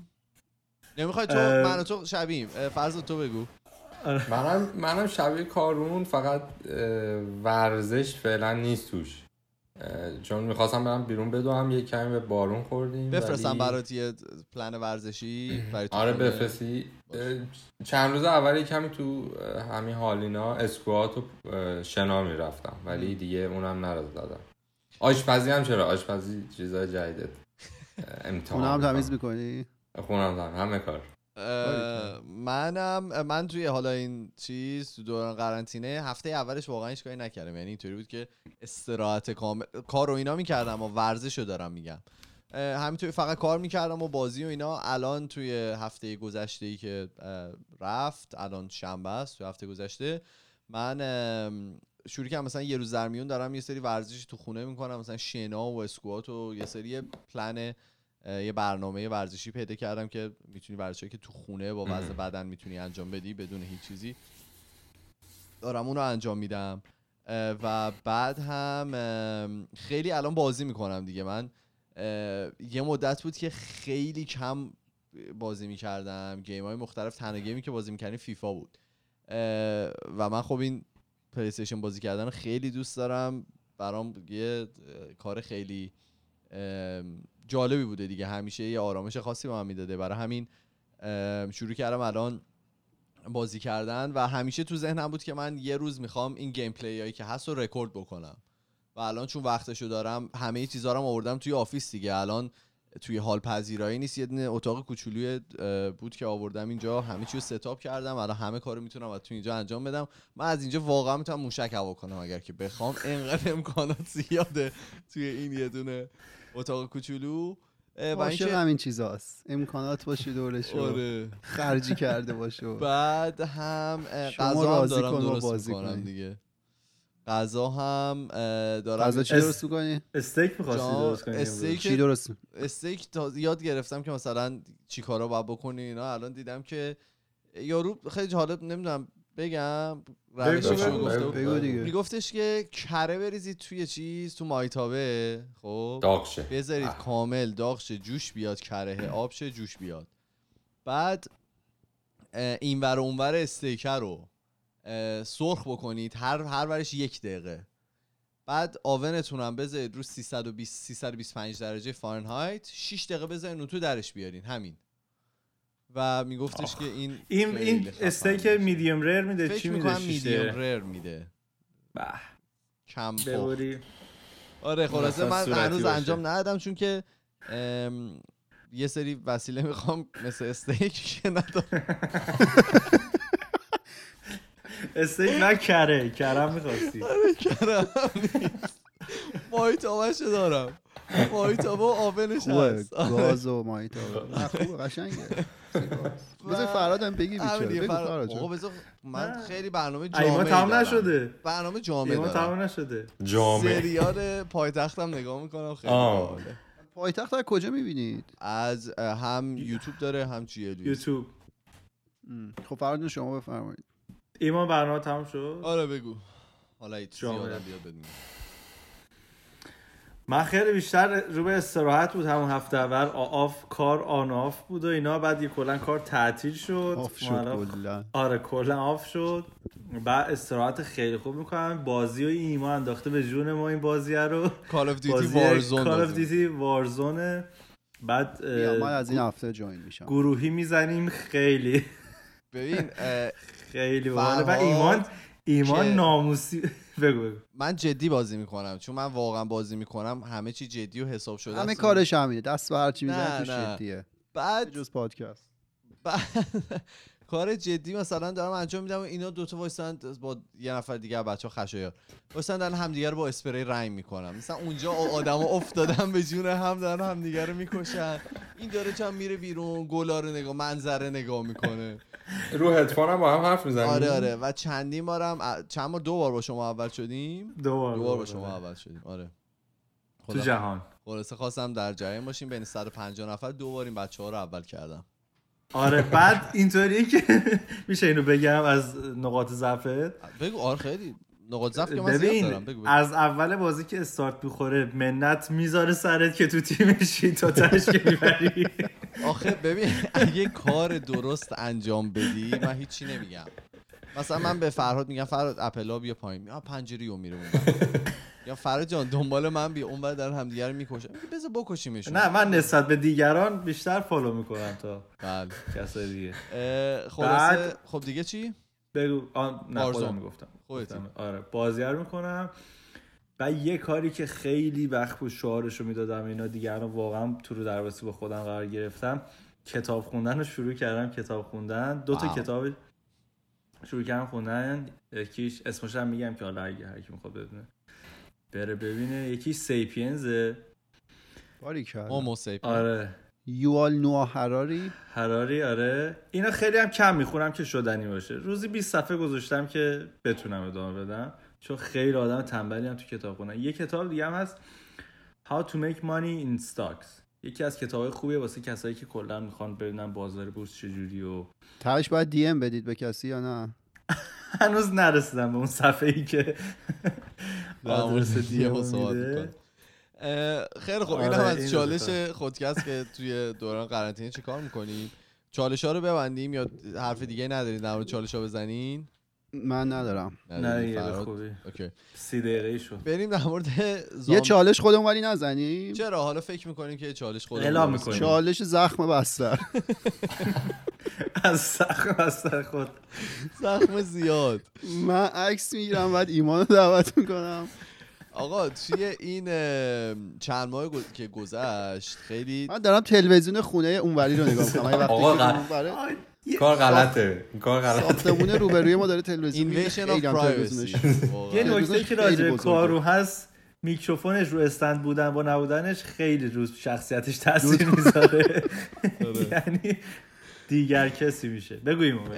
[SPEAKER 1] نمی‌خوای تو من و تو شبیم. فرض تو بگو.
[SPEAKER 4] منم منم شبیه کارون فقط ورزش فعلا نیست توش. چون می‌خواستم برم بیرون بدوم یه کمی به بارون خوردیم
[SPEAKER 1] بفرستم
[SPEAKER 4] ولی-
[SPEAKER 1] برات یه پلن ورزشی برای تو
[SPEAKER 4] آره. بفرستی. چند روز اول یه کمی تو همین حالینا اسکوات و شنا می‌رفتم ولی دیگه اونم نرد دادم آشپزی هم چرا؟ آشپزی چیزای جدیده. امتحان
[SPEAKER 2] خونه هم. تمیز می‌کنی؟
[SPEAKER 4] خونم تمیز. همه کار.
[SPEAKER 1] منم من توی حالا این چیز تو دوران قرنطینه هفته اولش واقعا هیچ کاری نکردم. یعنی اینطوری بود که استراحت کامل کار و اینا می‌کردم و ورزش رو دارم میگم. همینطوری فقط کار می‌کردم و بازی و اینا. الان توی هفته گذشته ای که رفت الان شنبه است توی هفته گذشته من شروع کردم. مثلا یه روز در میون دارم یه سری ورزشی تو خونه می‌کنم. مثلا شنا و اسکوات و یه سری پلن یه برنامه ورزشی پیدا کردم که می‌تونی ورزشی که تو خونه با وضع بدن می‌تونی انجام بدی بدون هیچ چیزی. دارم اون رو انجام میدم. و بعد هم خیلی الان بازی می‌کنم دیگه. من یه مدت بود که خیلی کم بازی می‌کردم. game های مختلف تنها game ی که بازی می‌کردیم فیفا بود. و من خب این پلی استیشن بازی کردن رو خیلی دوست دارم. برام یه کار خیلی جالبی بوده دیگه. همیشه یه آرامش خاصی به من می‌داده. برای همین شروع کردم الان بازی کردن و همیشه تو ذهنم بود که من یه روز می‌خوام این gameplay هایی که هست رو رکورد بکنم. و الان چون وقتشو دارم همه چیزا رو آوردم توی office دیگه. الان توی حال پذیرایی نیست. یه دونه اتاق کوچولوی بود که آوردم اینجا. همه چیو ستاپ کردم. الان همه کارو می‌تونم از تو اینجا انجام بدم. من از اینجا واقعا می‌تونم موشک هوا کنم اگر که بخوام. اینقدر امکانات زیاده توی این یه دونه اتاق کوچولو.
[SPEAKER 2] عاشق
[SPEAKER 1] اینکه
[SPEAKER 2] همین چیزاست. امکانات باشه دورشو
[SPEAKER 1] آره.
[SPEAKER 2] خرجی کرده باشه
[SPEAKER 1] بعد هم غذا هم دارم
[SPEAKER 2] کن و
[SPEAKER 1] درست
[SPEAKER 2] بازی کنی.
[SPEAKER 1] دیگه. غذا هم دارم
[SPEAKER 2] غذا چی درست می‌کنی؟
[SPEAKER 3] استیک می‌خواستی درست کنی.
[SPEAKER 1] استیک
[SPEAKER 2] چی درست؟
[SPEAKER 1] استیک تا یاد گرفتم که مثلا چی کارا باید بکنی اینا. الان دیدم که یارو خیلی جالب نمی‌دونم بگم روشش رو
[SPEAKER 3] بگو،
[SPEAKER 1] گفته. بود. میگفتش که کره بریزید توی چیز تو مایتابه. خب.
[SPEAKER 4] داغ شه.
[SPEAKER 1] بذارید. کامل داغ شه جوش بیاد کره آب شه جوش بیاد. بعد اه، این ور و اون ور استیکر رو سرخ بکنید هر هر ورش یک دقیقه. بعد آونتون هم بذارید رو 320 325 درجه فارنهایت 6 دقیقه بذارید اون تو درش بیارین. همین. و میگفتش که این
[SPEAKER 3] این این استیک. میدیوم ریر میده چی میده؟
[SPEAKER 1] میدیوم رر میده.
[SPEAKER 3] به.
[SPEAKER 1] کم آره خلاصه من هنوز. انجام ندادم چون که ام، یه سری وسیله می‌خوام مثل استیک که ندارم.
[SPEAKER 3] استیک نه کره. کرم می‌خواستی.
[SPEAKER 1] کردم مایتابش دارم. مایتابه و آبنش هست آره.
[SPEAKER 2] گاز و مایتا نه خوبه قشنگه. بذار فرادم بگی
[SPEAKER 1] همین
[SPEAKER 2] بیچاره بگو
[SPEAKER 1] فر-
[SPEAKER 2] فراد
[SPEAKER 1] من. خیلی برنامه
[SPEAKER 3] ایمان
[SPEAKER 1] جامعه
[SPEAKER 3] تمام
[SPEAKER 1] دارم.
[SPEAKER 3] نشده.
[SPEAKER 1] برنامه جامعه
[SPEAKER 3] ایمان
[SPEAKER 1] دارم.
[SPEAKER 3] تمام نشده.
[SPEAKER 4] جامعه.
[SPEAKER 1] سریال پایتختم نگاه می‌کنم خیلی
[SPEAKER 4] آه.
[SPEAKER 1] باحاله.
[SPEAKER 2] پایتخت از کجا می‌بینید؟
[SPEAKER 1] از هم یوتیوب داره هم جی ال
[SPEAKER 3] یوتیوب.
[SPEAKER 2] خب فراد شما بفرمایید.
[SPEAKER 3] ایمان برنامه تمام شد؟
[SPEAKER 1] آره بگو. حالا ایت بیاد بدونی
[SPEAKER 3] من خیلی بیشتر رو به استراحت بود همون هفته اول. آف کار آن آف بود و اینا. بعد یه کلا کار تعطیل شد.
[SPEAKER 2] آف
[SPEAKER 3] ما
[SPEAKER 2] شد کلا.
[SPEAKER 3] آره کلا آف شد. بعد استراحت خیلی خوب می‌کنم. بازی و ایمان انداخته به جون ما این بازی رو.
[SPEAKER 1] کال اف دیوتی وارزون
[SPEAKER 3] کال اف دیوتی وارزونه بعد
[SPEAKER 2] من از این هفته جوین میشم.
[SPEAKER 3] گروهی می‌زنیم. خیلی.
[SPEAKER 1] ببین
[SPEAKER 3] خیلی و ایمان ایمان ناموسی بگو
[SPEAKER 1] من جدی بازی می‌کنم چون من واقعا بازی می‌کنم همه چی جدی و حساب شده
[SPEAKER 2] همه. کارش همینه دست به هرچی
[SPEAKER 1] نه،
[SPEAKER 2] می‌زنه. جدیه
[SPEAKER 1] بعد
[SPEAKER 2] جز پادکست
[SPEAKER 1] بعد کار جدی مثلا دارم انجام میدم و اینا دوتا وایسن با یه نفر دیگه بچه ها خشایار. وایسن دارن همدیگه رو با اسپری رنگ می‌کنن. مثلا اونجا آدما افتادن به جون هم دارن همدیگه رو می‌کشن. این داره چند میره بیرون گلا رو نگاه منظره نگاه می‌کنه.
[SPEAKER 4] رو هدفون هم با هم حرف می‌زنیم.
[SPEAKER 1] آره آره. و چندین بارم ا- چند بار؟ دو بار با شما اول شدیم.
[SPEAKER 3] دو بار
[SPEAKER 1] دو بار با شما اول شدیم. آره.
[SPEAKER 3] تو جهان.
[SPEAKER 1] خلاصه خواستم در جریان باشیم. بین 150 نفر دو بار این بچه ها رو اول کردم.
[SPEAKER 3] آره بعد اینطوریه که میشه اینو بگم از نقاط ضعفت؟
[SPEAKER 1] بگو آره خیلی. نقاط ضعف که من زیاد
[SPEAKER 3] ببین
[SPEAKER 1] دارم. بگو, بگو.
[SPEAKER 3] از اول بازی که استارت می‌خوره منت می‌ذاره سرت که تو تیمشی تا که می‌بری.
[SPEAKER 1] آخه ببین اگه کار درست انجام بدی من هیچی نمیگم. مثلا من به فرهاد میگم فرهاد اپلا بیا پایین. آ پنجری رو میره یا فرهاد جان دنبال من بیا. اون در همدیگه رو می‌کشن. بذار بکشیمشون.
[SPEAKER 3] نه من نسبت به دیگران بیشتر فالو می‌کنم تا
[SPEAKER 1] بله.
[SPEAKER 3] کسای دیگه.
[SPEAKER 1] خلاصه خب دیگه چی؟
[SPEAKER 3] بگو. آن نه. خودم می‌گفتم. آره بازی رو می‌کنم. و یه کاری که خیلی وقت بود شعارش رو می‌دادم اینا دیگران واقعا تو رو درواسی با خودم قرار گرفتم. کتاب خوندن رو شروع کردم کتاب خوندن. دو تا. کتاب شروع کردم خوندن. یکیش اسمش هم میگم که حالا اگه هر کی می‌خواد بدونه. بره ببینه. یکی سیپینزه.
[SPEAKER 2] باری کرد
[SPEAKER 1] هومو سیپین.
[SPEAKER 3] آره.
[SPEAKER 2] یوال نوآ هراری
[SPEAKER 3] هراری آره. اینا خیلی هم کم می‌خونم که شدنی باشه. روزی 20 صفحه گذاشتم که بتونم ادامه بدم. چون خیلی آدم تنبلی هم تو کتاب خونن یه کتاب دیگه هم هست. How to make money in stocks. یکی از کتابهای خوبیه واسه کسایی که کلا می‌خوان ببینن بازار بورس چجوری و
[SPEAKER 2] تهش باید دی ام بدید به کسی یا نه؟
[SPEAKER 3] هنوز نرسیدم به اون صفحه ای که
[SPEAKER 1] یه
[SPEAKER 3] دیگه
[SPEAKER 1] با صحبت. اه، خیلی خوب این
[SPEAKER 3] آره،
[SPEAKER 1] هم از چالش. خودکست که توی دوران قرنطینه چه کار می‌کنیم چالش ها رو ببندیم یا حرف دیگه ندارید در مورد چالش ها بزنین
[SPEAKER 2] من ندارم
[SPEAKER 3] نه؟ خوبی
[SPEAKER 1] اوکی
[SPEAKER 3] سی دقیقه شد
[SPEAKER 1] بریم در مورد
[SPEAKER 2] یه. چالش خودمون ولی نزنیم
[SPEAKER 1] چرا حالا فکر می‌کنیم که چالش خود
[SPEAKER 3] اعلام می‌کنیم.
[SPEAKER 2] چالش زخم بستر
[SPEAKER 3] از سخت از سر خود.
[SPEAKER 1] زخم زیاد.
[SPEAKER 2] من عکس می‌گیرم بعد ایمان رو دعوت می‌کنم.
[SPEAKER 1] آقا توی این چند ماه که گذشت خیلی
[SPEAKER 2] من دارم تلویزیون خونه اونوری رو نگاه می‌کنم.
[SPEAKER 4] آقا، کار غلطه. این کار غلطه.
[SPEAKER 2] ساختمون روبروی ما داره تلویزیون
[SPEAKER 3] یه نکته که راجع. کارو هست میکروفونش رو استند بودن و نبودنش خیلی رو شخصیتش تاثیر می‌ذاره. یعنی دیگر کسی میشه. بگوییم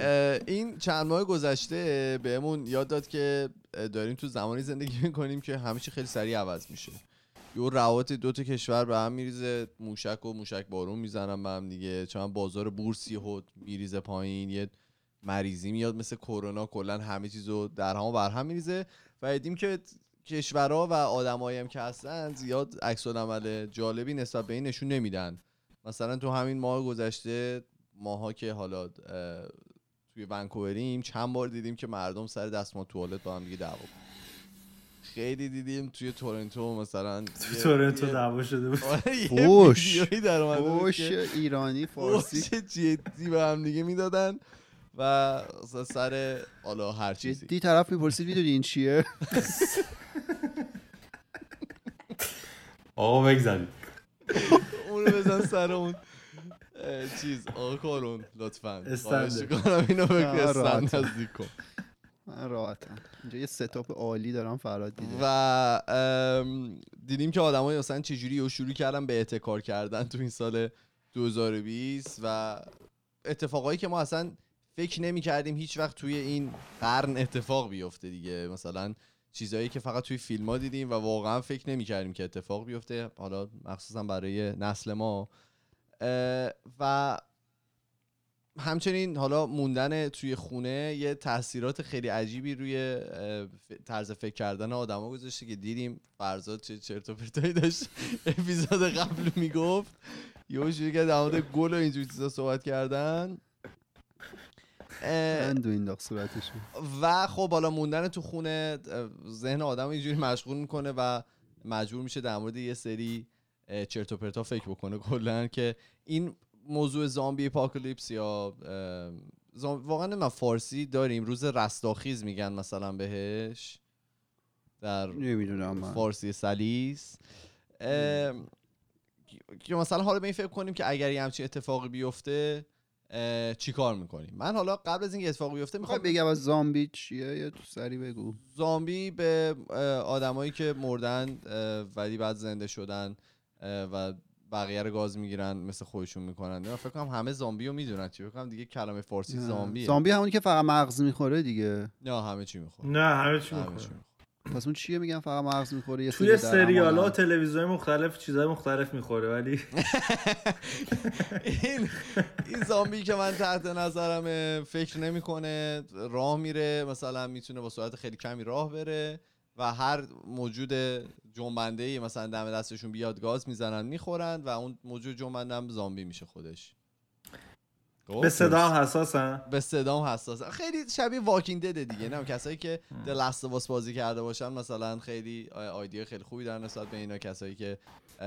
[SPEAKER 1] این چند ماه گذشته بهمون یاد داد که داریم تو زمانی زندگی می‌کنیم که همیشه خیلی سریع عوض میشه. یه روابط دو تا کشور به هم میریزه موشک و موشک بارون می‌زنن به هم دیگه. چون بازار بورس یهو میریزه پایین یه مریضی میاد مثل کرونا کلا همه چیزو در هم بر هم میریزه. و دیدیم که کشورها و آدمایی هم که هستن زیاد عکس عمل جالبی نسبت به این نشون نمیدن. مثلا تو همین ماه گذشته ماها که حالا توی ونکووریم چند بار دیدیم که مردم سر دستمال توالت با هم دیگه دعوا. خیلی دیدیم توی تورنتو مثلا
[SPEAKER 3] تو
[SPEAKER 1] یه-
[SPEAKER 3] تورنتو دعوا شده بود.
[SPEAKER 1] آره،
[SPEAKER 2] فوش.
[SPEAKER 1] در
[SPEAKER 2] فوش
[SPEAKER 1] که
[SPEAKER 2] ایرانی فارسی.
[SPEAKER 1] فوش جدی به هم دیگه می‌دادن و سر حالا هر چیزی.
[SPEAKER 2] جدی طرف می‌پرسید می‌دونی این چیه؟
[SPEAKER 4] آقا بگذارید
[SPEAKER 1] اون رو بزن سر اون. چیز آقا کارون لطفا.
[SPEAKER 3] استنده.
[SPEAKER 1] خواهش می‌کنم اینو بفرستن
[SPEAKER 2] راحت.
[SPEAKER 1] نزدیک کن.
[SPEAKER 2] من راحتم اینجا یه ستاپ عالی دارم فراد دیده.
[SPEAKER 1] و دیدیم که آدمای مثلا چجوری رو شروع کردن به احتکار کردن تو این سال 2020 و اتفاقایی که ما اصلا فکر نمی کردیم هیچ وقت توی این قرن اتفاق بیفته دیگه. مثلا چیزایی که فقط توی فیلم ها دیدیم و واقعا فکر نمی کردیم که اتفاق بیفته. حالا مخصوصا برای نسل ما. و همچنین حالا موندن توی خونه یه تاثیرات خیلی عجیبی روی طرز فکر کردن آدما گذاشته که دیدیم فرزاد چه چرت و پرتایی داشت. اپیزود قبل می‌گفت. یهو شروع کرد در مورد گل و اینجور چیزا صحبت کردن.
[SPEAKER 2] این
[SPEAKER 1] و خب حالا موندن تو خونه ذهن آدم اینجوری مشغول می‌کنه و مجبور میشه در مورد یه سری چرت و پرتا فکر بکنه کلا که این موضوع زامبی اپاکالیپس یا اه، زام- واقعا نمی‌دونم فارسی داریم روز رستاخیز میگن مثلا بهش. در فارسی سلیس. که مثلا حالا به این فکر کنیم که اگر یه همچین اتفاقی بیفته چی کار می‌کنیم؟ من حالا قبل از اینکه اتفاقی بیفته می‌خوام
[SPEAKER 2] بگم از زامبی چیه؟ یه تو سری بگو.
[SPEAKER 1] زامبی به آدمایی که مردن ولی بعد زنده شدن و بقیه رو گاز می‌گیرن مثل خودشون می‌کنن. من فکر کنم همه زامبی رو می‌دونن چی فکر کنم دیگه کلمه فارسی زامبیه.
[SPEAKER 2] زامبی همونی که فقط مغز می‌خوره دیگه.
[SPEAKER 1] نه همه چی می‌خوره.
[SPEAKER 3] نه همه چی
[SPEAKER 1] می‌خوره.
[SPEAKER 2] پس اون چیه میگن فقط مغز می‌خوره؟ یه
[SPEAKER 3] توی
[SPEAKER 2] سری
[SPEAKER 3] سریال ها تلویزیون مختلف چیزهای مختلف می‌خوره ولی
[SPEAKER 1] این این زامبی که من تحت نظرم فکر نمی‌کنه راه میره مثلا می‌تونه با سرعت خیلی کمی راه بره. و هر موجود جنبنده ای مثلا دم دستشون بیاد گاز می‌زنن می‌خورن و اون موجود جنبنده هم زامبی میشه خودش؟
[SPEAKER 3] به صدا هم حساسن
[SPEAKER 1] به صدام حساس خیلی شبیه واکینگ دده دیگه نه؟ کسایی که د لاست واس بازی کرده باشن مثلا خیلی آیدیا خیلی خوبی در نسبت به اینا. کسایی که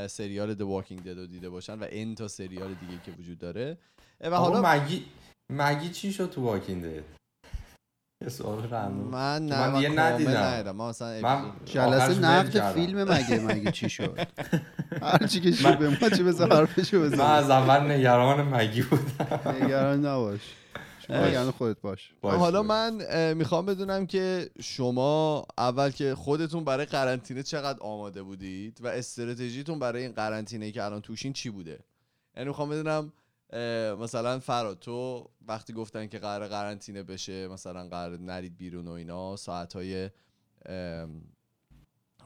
[SPEAKER 1] سریال د واکینگ دد رو دیده باشن و این تا سریال دیگه که وجود داره. و حالا
[SPEAKER 4] مگی مگی چی شد تو واکینگ دد یه سوال رندوم
[SPEAKER 1] من نه
[SPEAKER 4] من
[SPEAKER 1] من
[SPEAKER 4] دیگه ندیدم.
[SPEAKER 1] من مثلا
[SPEAKER 4] من
[SPEAKER 2] جلسه نقد. فیلم مگه مگه چی شد هر چی که شد به ما چی بذار حرفشو
[SPEAKER 4] من
[SPEAKER 2] بزن
[SPEAKER 4] از اول نگران مگی بودم
[SPEAKER 2] نگران نباش. نگران خودت باش
[SPEAKER 4] باش،
[SPEAKER 1] حالا. من می‌خوام بدونم که شما اول که خودتون برای قرنطینه چقدر آماده بودید و استراتژیتون برای این قرنطینه که الان توشین چی بوده یعنی می‌خوام بدونم مثلا فراد تو وقتی گفتن که قرار قرنطینه بشه مثلا قرار نرید بیرون و اینا ساعتهای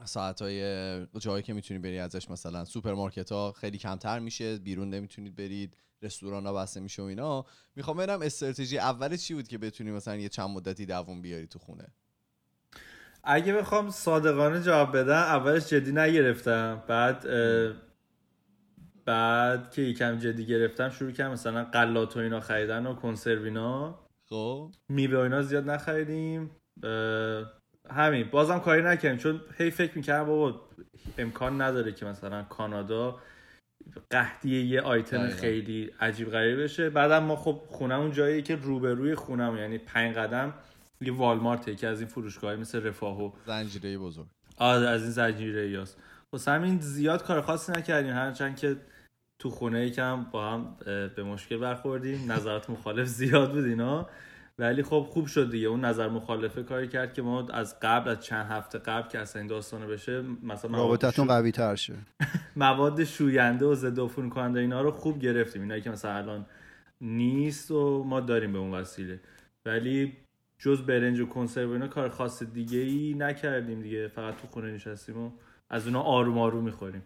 [SPEAKER 1] ساعتهای جایی که می‌تونید بری ازش مثلا سوپرمارکت ها خیلی کمتر میشه بیرون نمی‌تونید برید رستوران ها بسته میشه و اینا. می‌خوام ببینم استراتژی اول چی بود که بتونی مثلا یه چند مدتی دووم بیاری تو خونه؟
[SPEAKER 3] اگه بخوام صادقانه جواب بدم اولش جدی نگرفتم. بعد بعد که یکم جدی گرفتم شروع کردم مثلا قلات و اینا خریدن و کنسرو اینا.
[SPEAKER 1] خب.
[SPEAKER 3] میوه و اینا زیاد نخریدیم. همین. بازم کاری نکردیم چون هی فکر می‌کردم بابا امکان نداره که مثلا کانادا قحطی یه آیتم
[SPEAKER 1] دقیقاً.
[SPEAKER 3] خیلی عجیب غریب بشه. بعدم ما خب خونمون جاییه که روبروی خونم یعنی پنج قدم یه والمارت که از این فروشگاهی مثل رفاه و
[SPEAKER 1] زنجیره بزرگ.
[SPEAKER 3] آره از این زنجیره یاست واسه همین زیاد کار خاصی نکردیم. هرچند که تو خونه یکم با هم به مشکل برخوردیم. نظرات مخالف زیاد بود اینا. ولی خب خوب شد دیگه. اون نظر مخالفه کاری کرد که ما از قبل از چند هفته قبل که اصلا این داستانه بشه مثلا
[SPEAKER 2] رابطتون
[SPEAKER 3] شو...
[SPEAKER 2] قوی تر شه.
[SPEAKER 3] مواد شوینده و ضد عفونی کننده اینا رو خوب گرفتیم. اینایی که مثلا الان نیست و ما داریم به اون وسیله. ولی جز برنج و کنسرو اینا کار خاص دیگه ای نکردیم دیگه. فقط تو خونه نشستیم و از اونا آروم آروم می‌خوریم.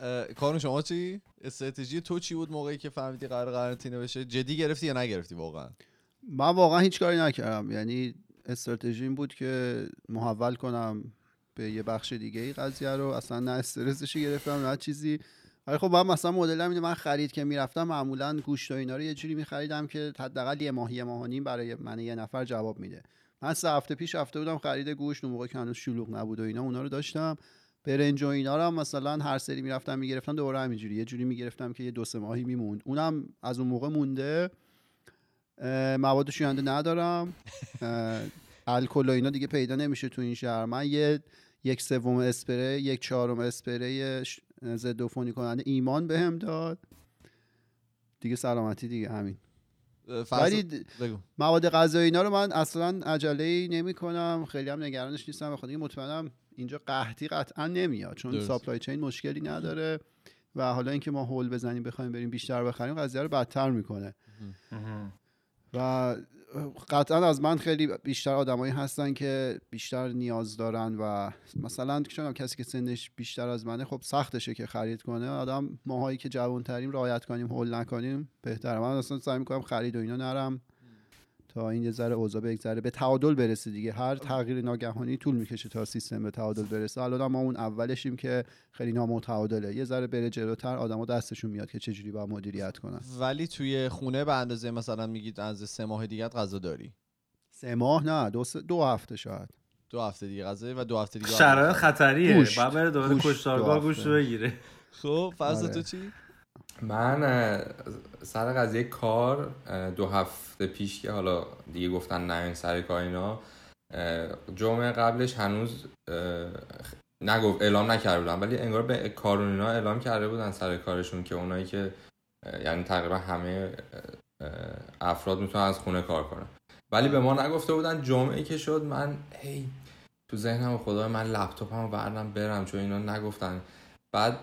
[SPEAKER 1] اه، کارون شما چی؟ استراتژی تو چی بود موقعی که فهمیدی قرار قرنطینه بشه؟ جدی گرفتی یا نگرفتی واقعا؟
[SPEAKER 2] من واقعا هیچ کاری نکردم. یعنی استراتژی این بود که محول کنم به یه بخش دیگه ای قضیه رو. اصلا نه استرسش گرفتم نه چیزی. ولی خب من مثلا مدلم اینه من خرید که می‌رفتم معمولا گوشت و اینا رو یه جوری میخریدم که حداقل یه ماه یه ماه و نیم برای من یه نفر جواب میده. من سه هفته پیش رفته بودم خرید گوشت. اون موقع که هنوز شلوغ نبود و اینا اونا رو داشتم. برنج و اینا رو هم مثلا هر سری می‌رفتم می‌گرفتم دوباره همینجوری. یه جوری می‌گرفتم که یه دو سه ماهی میموند. اونم از اون موقع مونده. مواد شوینده ندارم. الکل و اینا دیگه پیدا نمیشه تو این شهر. من یه یک سوم اسپری یک چهارم اسپری ضد عفونی کننده ایمان بهم داد. دیگه سلامتی دیگه همین. ولی مواد غذایی اینا رو من اصلا عجله نمی کنم خیلی هم نگرانش نیستم. بخاطر اینکه مطمئنم اینجا قحطی قطعا نمیاد چون
[SPEAKER 1] درست.
[SPEAKER 2] ساپلای چین مشکلی نداره و حالا اینکه ما هول بزنیم بخوایم بریم بیشتر بخریم قضیه رو بدتر می‌کنه. و قطعا از من خیلی بیشتر آدمایی هستن که بیشتر نیاز دارن و مثلا چون کسی که سنش بیشتر از منه خب سختشه که خرید کنه. آدم ماهایی که جوان تریم رعایت کنیم هول نکنیم بهتره. من اصلا سعی می‌کنم خرید و اینا نرم. تا این یه ذره اوضاع بگذره به تعادل برسه دیگه. هر تغییر ناگهانی طول می‌کشه تا سیستم به تعادل برسه. الان ما اون اولشیم که خیلی نامتعادله. یه ذره بره جلوتر آدما دستشون میاد که چجوری باید مدیریت کنن.
[SPEAKER 1] ولی توی خونه به اندازه مثلا میگید از سه ماه دیگه غذا داری؟
[SPEAKER 2] سه ماه؟ نه دو, سه- دو هفته شاید.
[SPEAKER 1] دو هفته دیگه غذا و دو هفته دیگه
[SPEAKER 3] شرایط خطریه. بعد بره دوباره کشتارگاه گوشت بگیره.
[SPEAKER 1] خب فرض
[SPEAKER 2] آره.
[SPEAKER 1] تو چی؟
[SPEAKER 4] من سر قضیه کار دو هفته پیش که حالا دیگه گفتن نه این سر کار اینا جمعه قبلش هنوز نگفت اعلام نکرده بودن ولی انگار به کارونینا اعلام کرده بودن سر کارشون که اونایی که یعنی تقریبا همه افراد می‌تونن از خونه کار کنن. ولی به ما نگفته بودن جمعه که شد من هی تو ذهنم خدا من لپتاپمو بردم برم چون اینا نگفتن. بعد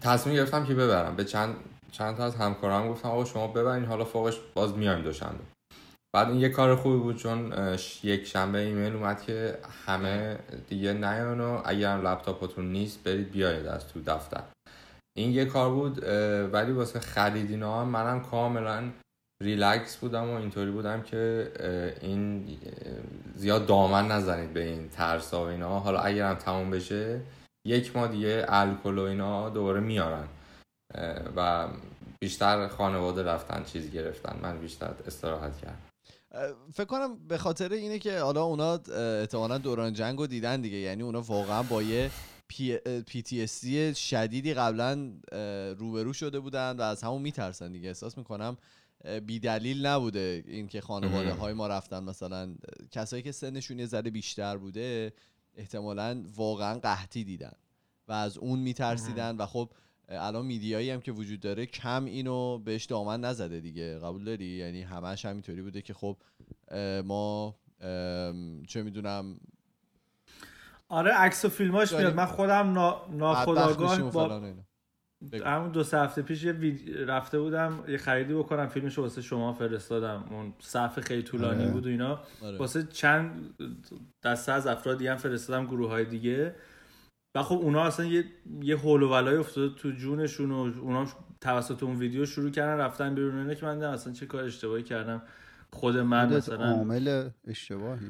[SPEAKER 4] تصمیم گرفتم که ببرم. به چند چند تا از همکارام گفتم آقا شما ببرین حالا فوقش باز میایم دوشنبه. بعد این یه کار خوبی بود چون یک شنبه ایمیل اومد که همه دیگه نیان و اگرم لپتاپتون نیست برید بیاید از تو دفتر. این یه کار بود ولی واسه خرید اینا منم کاملا ریلکس بودم و اینطوری بودم که این زیاد دامن نزنید به این ترس و اینا حالا اگرم تموم بشه یک ماه دیگه الکل و اینا دوباره میارن. و بیشتر خانواده رفتن چیز گرفتن. من بیشتر استراحت کردم.
[SPEAKER 1] فکر کنم به خاطر اینه که حالا اونا احتمالا دوران جنگ رو دیدن دیگه. یعنی اونا واقعا با یه پی, پی تی شدیدی قبلا روبرو شده بودن و از همون میترسن دیگه. احساس می‌کنم بی دلیل نبوده اینکه خانواده های ما رفتن مثلا. کسایی که سنشون یه ذره بیشتر بوده احتمالا واقعا قحطی دیدن و از اون میترسیدن و خب الان میدیایی هم که وجود داره کم اینو بهش دامن نزده دیگه قبول داری؟ یعنی همش همینطوری بوده که خب ما چه می‌دونم.
[SPEAKER 3] آره عکس و فیلماش میاد. من خودم نا... ناخداگاه با همون دو سه هفته پیش یه رفته بودم یه خریدی بکنم فیلمشو واسه شما فرستادم. اون صفحه خیلی طولانی آره. بود و اینا. آره. واسه چند دسته از افرادی هم فرستادم گروه های دیگه. و خب اونا اصلا یه یه هول و ولای افتاده تو جونشون و اونا توسط اون ویدیو شروع کردن رفتن بیرون. اینا که من دیدم اصلا چه کار اشتباهی کردم. خود من مثلا
[SPEAKER 2] عامل اشتباهی.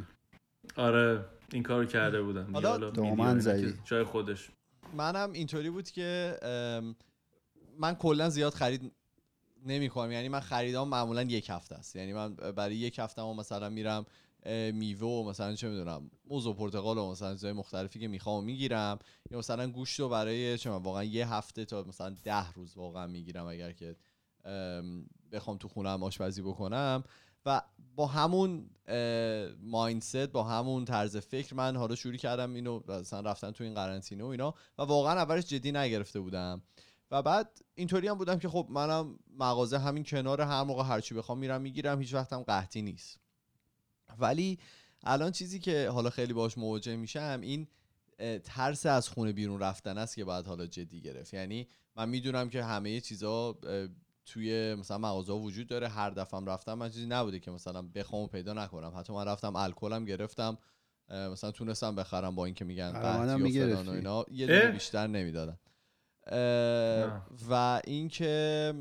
[SPEAKER 3] آره این کارو کرده بودم.
[SPEAKER 2] حالا دامن
[SPEAKER 3] جای خودش.
[SPEAKER 1] منم اینطوری بود که من کلا زیاد خرید نمی کنم یعنی من خریدام معمولا یک هفته است. یعنی من برای یک هفته مثلا میرم میوه و مثلا چه می‌دونم موز و پرتقال و مثلا چیزای مختلفی که می‌خوام می‌گیرم. یا مثلا گوشت رو برای چه واقعا یه هفته تا مثلا ده روز واقعا می‌گیرم اگر که بخوام تو خونم آشپزی بکنم. و با همون مایندست با همون طرز فکر من حالا شروع کردم اینو مثلا رفتن تو این قرنطینه و اینا و واقعا اولش جدی نگرفته بودم. و بعد اینطوری هم بودم که خب منم مغازه همین کنار هر موقع هرچی بخوام میرم می‌گیرم هیچ وقتم قحطی نیست. ولی الان چیزی که حالا خیلی باش مواجه میشم این ترس از خونه بیرون رفتن است که بعد حالا جدی گرفت. یعنی من می‌دونم که همه چیزا توی مثلا مغازه وجود داره. هر دفعه رفتم من چیزی نبوده که مثلا بخوام پیدا نکنم. حتی من رفتم الکلم گرفتم مثلا تونستم بخرم با اینکه میگن قحطی و فلان و اینا. یه دونه بیشتر نمی‌دادن و اینکه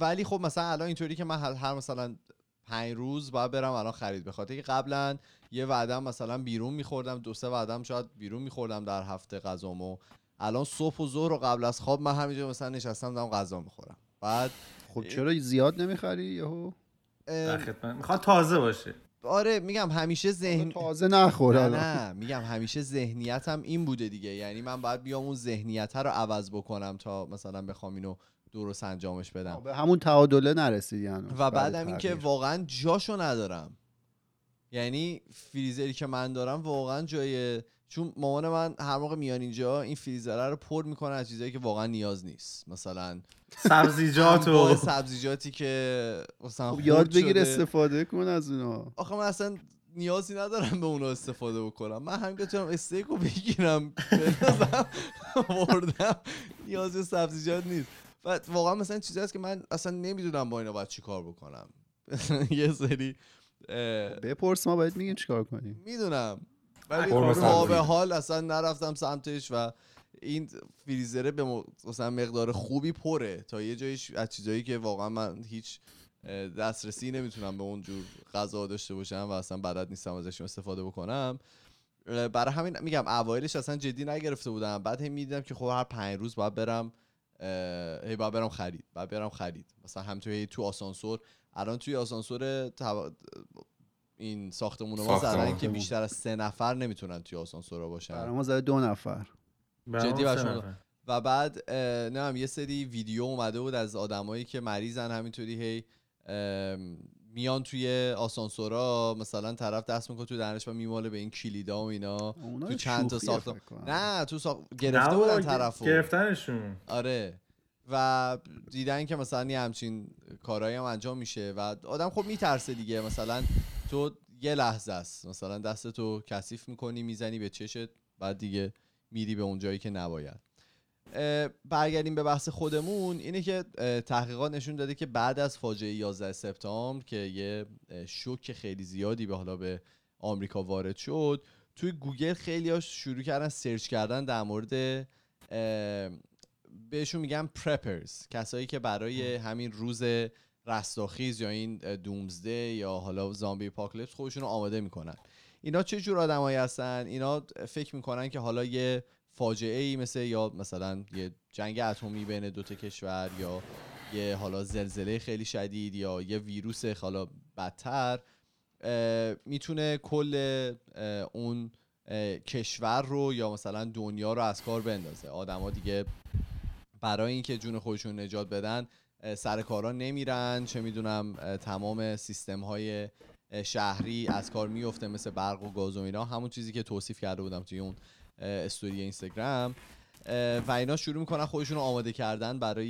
[SPEAKER 1] ولی خب مثلا الان اینطوری که من هر مثلا پنج روز باید برم الان خرید. بخاطر که قبلا یه وعدم مثلا بیرون میخوردم دو سه وعدم شاید بیرون میخوردم در هفته غذامو. الان صبح و ظهر و قبل از خواب من همینجا مثلا نشستم دارم غذا می‌خورم. بعد
[SPEAKER 2] خب چرا زیاد نمی‌خری یهو؟
[SPEAKER 3] می‌خواد تازه باشه.
[SPEAKER 1] آره میگم همیشه ذهن
[SPEAKER 2] تازه نخوره
[SPEAKER 1] نه, نه میگم همیشه ذهنیتم این بوده دیگه. یعنی من باید بیام اون ذهنیت رو عوض بکنم تا مثلا بخوام اینو درست انجامش بدم.
[SPEAKER 2] به همون تعادله نرسیدی
[SPEAKER 1] و بعدم اینکه واقعا جاشو ندارم. یعنی فریزری که من دارم واقعا جای چون مامان من هر موقع میان اینجا این فریزر رو پر می‌کنه از چیزایی که واقعا نیاز نیست. مثلا
[SPEAKER 3] سبزیجات و
[SPEAKER 1] سبزیجاتی که مثلا
[SPEAKER 2] خب یاد بگیر استفاده کن از اونا
[SPEAKER 1] آخه من اصلا نیازی ندارم به اونا استفاده بکنم. من همین بتونم استیک رو بگیرم بردم نیازی سبزیجات نیست. و واقعا مثلا چیزی هست که من اصلا نمی‌دونم با اینا باید چی کار بکنم. یه سری
[SPEAKER 2] بپرس ما باید میگیم چیکار کنیم.
[SPEAKER 1] می‌دونم. ولی خب به حال اصلا نرفتم سمتش و این فریزره به مثلا مقدار خوبی پره. تا یه جایش از چیزایی که واقعا من هیچ دسترسی نمی‌تونم به اون جور غذا داشته باشم و اصلا بلد نیستم ازشون استفاده بکنم. برای همین میگم اوایلش اصلا جدی نگرفته بودم. بعد هم می‌دیدم که خب هر پنج روز باید برم هی باید برم خرید باید برم خرید. مثلا هم توی تو آسانسور الان توی آسانسور این ساختمون ما زدن که بیشتر از سه نفر نمی‌تونن توی آسانسور باشن.
[SPEAKER 2] برای ما زده دو نفر.
[SPEAKER 1] جدی و بعد نه یه سری ویدیو اومده بود از آدمایی که مریضن همینطوری هی میان توی آسانسورا مثلا طرف دست می‌کنه تو دهنش و میماله به این کلیدا و اینا. تو چند تا
[SPEAKER 2] شوخیه
[SPEAKER 1] ساخت
[SPEAKER 2] فکر کنم.
[SPEAKER 1] نه تو ساخت گرفته بودن طرفو
[SPEAKER 3] گرفتنشون.
[SPEAKER 1] آره. و دیدن که مثلا یه همچین کارهایی هم انجام میشه. و آدم خب میترسه دیگه مثلا تو یه لحظه است. مثلا دست تو کثیف می‌کنی می‌زنی به چشت بعد دیگه میری به اون جایی که نباید. برگردیم به بحث خودمون. اینه که تحقیقات نشون داده که بعد از فاجعه 11 سپتامبر که یه شوک خیلی زیادی به حالا به آمریکا وارد شد توی گوگل خیلی شروع کردن search کردن در مورد بهشون میگن پرپرز کسایی که برای همین روز رستاخیز یا این دومزده یا حالا زامبی پاکلیپس خودشون رو آماده می‌کنن. اینا چه جور آدمایی هستن؟ اینا فکر می‌کنن که حالا یه فاجعه ای مثل یا مثلا یه جنگ اتمی بین دو تا کشور یا یه حالا زلزله خیلی شدید یا یه ویروس حالا بدتر می‌تونه کل اون کشور رو یا مثلا دنیا رو از کار بندازه. آدما دیگه برای اینکه جون خودشون نجات بدن سر کارا نمیرن. چه می‌دونم تمام سیستم های شهری از کار میفته مثل برق و گاز و اینا. همون چیزی که توصیف کرده بودم توی اون استوری اینستاگرام. و اینا شروع می‌کنن خودشون رو آماده کردن برای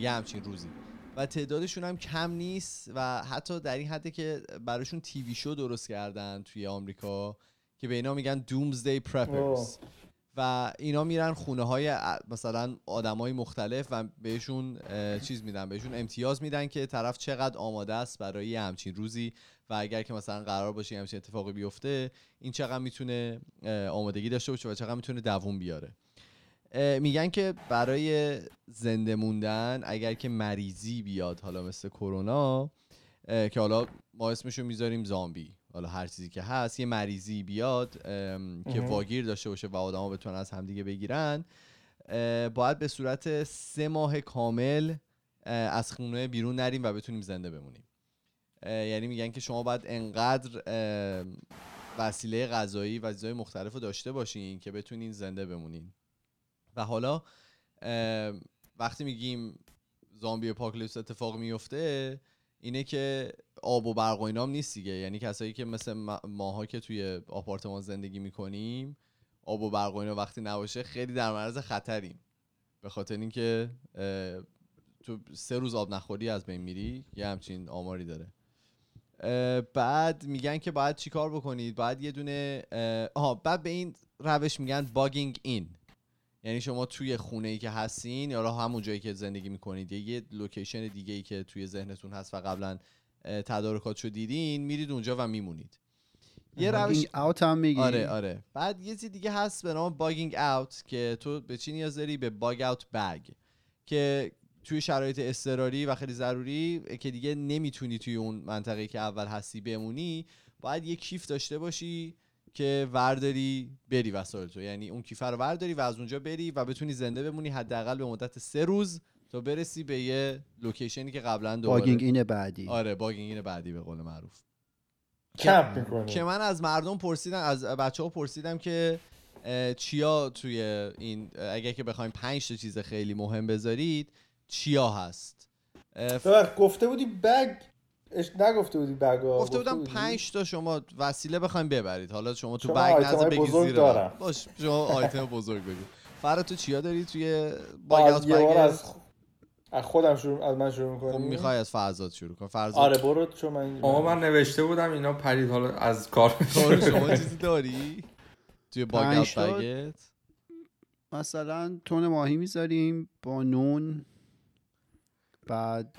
[SPEAKER 1] یه همچین روزی. و تعدادشون هم کم نیست و حتی در این حده که براشون تیوی شو درست کردن توی آمریکا که به اینا میگن دومزدی پرپرز. و اینا میرن خونه های مثلا آدم های مختلف و بهشون چیز میدن بهشون امتیاز میدن که طرف چقدر آماده است برای یه همچین روزی و اگر که مثلا قرار باشه یه همچین اتفاقی بیفته این چقدر می‌تونه آمادگی داشته باشه و چقدر می‌تونه دووم بیاره. میگن که برای زنده موندن اگر که مریضی بیاد حالا مثل کرونا که حالا ما اسمشو می‌ذاریم زامبی. حالا هر چیزی که هست یه مریضی بیاد که. واگیر داشته باشه و آدما بتونن از همدیگه بگیرن باید به صورت سه ماه کامل از خونه بیرون نریم و بتونیم زنده بمونیم یعنی میگن که شما باید انقدر وسیله غذایی و چیزهای مختلف رو داشته باشین که بتونین زنده بمونین و حالا وقتی میگیم zombie apocalypse اتفاق میفته اینه که آب و برق و اینام نیست دیگه. یعنی کسایی که مثل ما- ماها که توی آپارتمان زندگی می‌کنیم آب و برق و اینا وقتی نباشه خیلی در معرض خطریم. به خاطر اینکه تو سه روز آب نخوری از بین میری یه همچین آماری داره. بعد میگن که باید چیکار بکنید؟ باید یه دونه آها بعد به این روش میگن bugging in یعنی شما توی خونه ای که هستین یا همون جایی که زندگی می‌کنید یا یه location دیگه ای که توی ذهنتون هست و قبلا اه، تدارکاتشو دیدین میرید اونجا و میمونید. یه روش
[SPEAKER 2] out هم میگی.
[SPEAKER 1] آره آره. بعد یه چیز دیگه هست به نام bugging out که تو به چی نیاز داری؟ به bug out bag که توی شرایط اضطراری و خیلی ضروری که دیگه نمی‌تونی توی اون منطقه که اول هستی بمونی باید یه کیف داشته باشی که ورداری بری وسایل تو. یعنی اون کیفه رو ورداری و از اونجا بری و بتونی زنده بمونی حداقل به مدت سه روز تا برسی به یه location ی که قبلا دوباره
[SPEAKER 2] bugging in بعدی.
[SPEAKER 1] آره bugging in بعدی به قول معروف.
[SPEAKER 3] کمپ می‌کنی.
[SPEAKER 1] که من از مردم پرسیدم از بچه ها پرسیدم که چیا توی این اگر که بخوایم پنج تا چیز خیلی مهم بذارید چیا هست؟ ف-
[SPEAKER 3] گفته بودی bag اش نگفته بودی بگا
[SPEAKER 1] گفته بودم پنج تا شما وسیله بخوایم ببرید. حالا شما تو بگ نظر بگی زیر. باش شما آیتم بزرگ بگو فرا تو چیا داری؟ توی
[SPEAKER 3] با
[SPEAKER 1] باگ
[SPEAKER 3] از خودم شروع از من شروع می‌کنی
[SPEAKER 1] خب می‌خوای از فرزاد شروع کن. فرزاد
[SPEAKER 3] آره برو چون من
[SPEAKER 4] آقا من نوشته بودم اینا پرید حالا از کار
[SPEAKER 1] شما چیزی داری؟ توی باگ
[SPEAKER 2] پنج
[SPEAKER 1] اوت
[SPEAKER 2] تا؟
[SPEAKER 1] بگت
[SPEAKER 2] مثلا تون ماهی می‌ذاریم با نون. بعد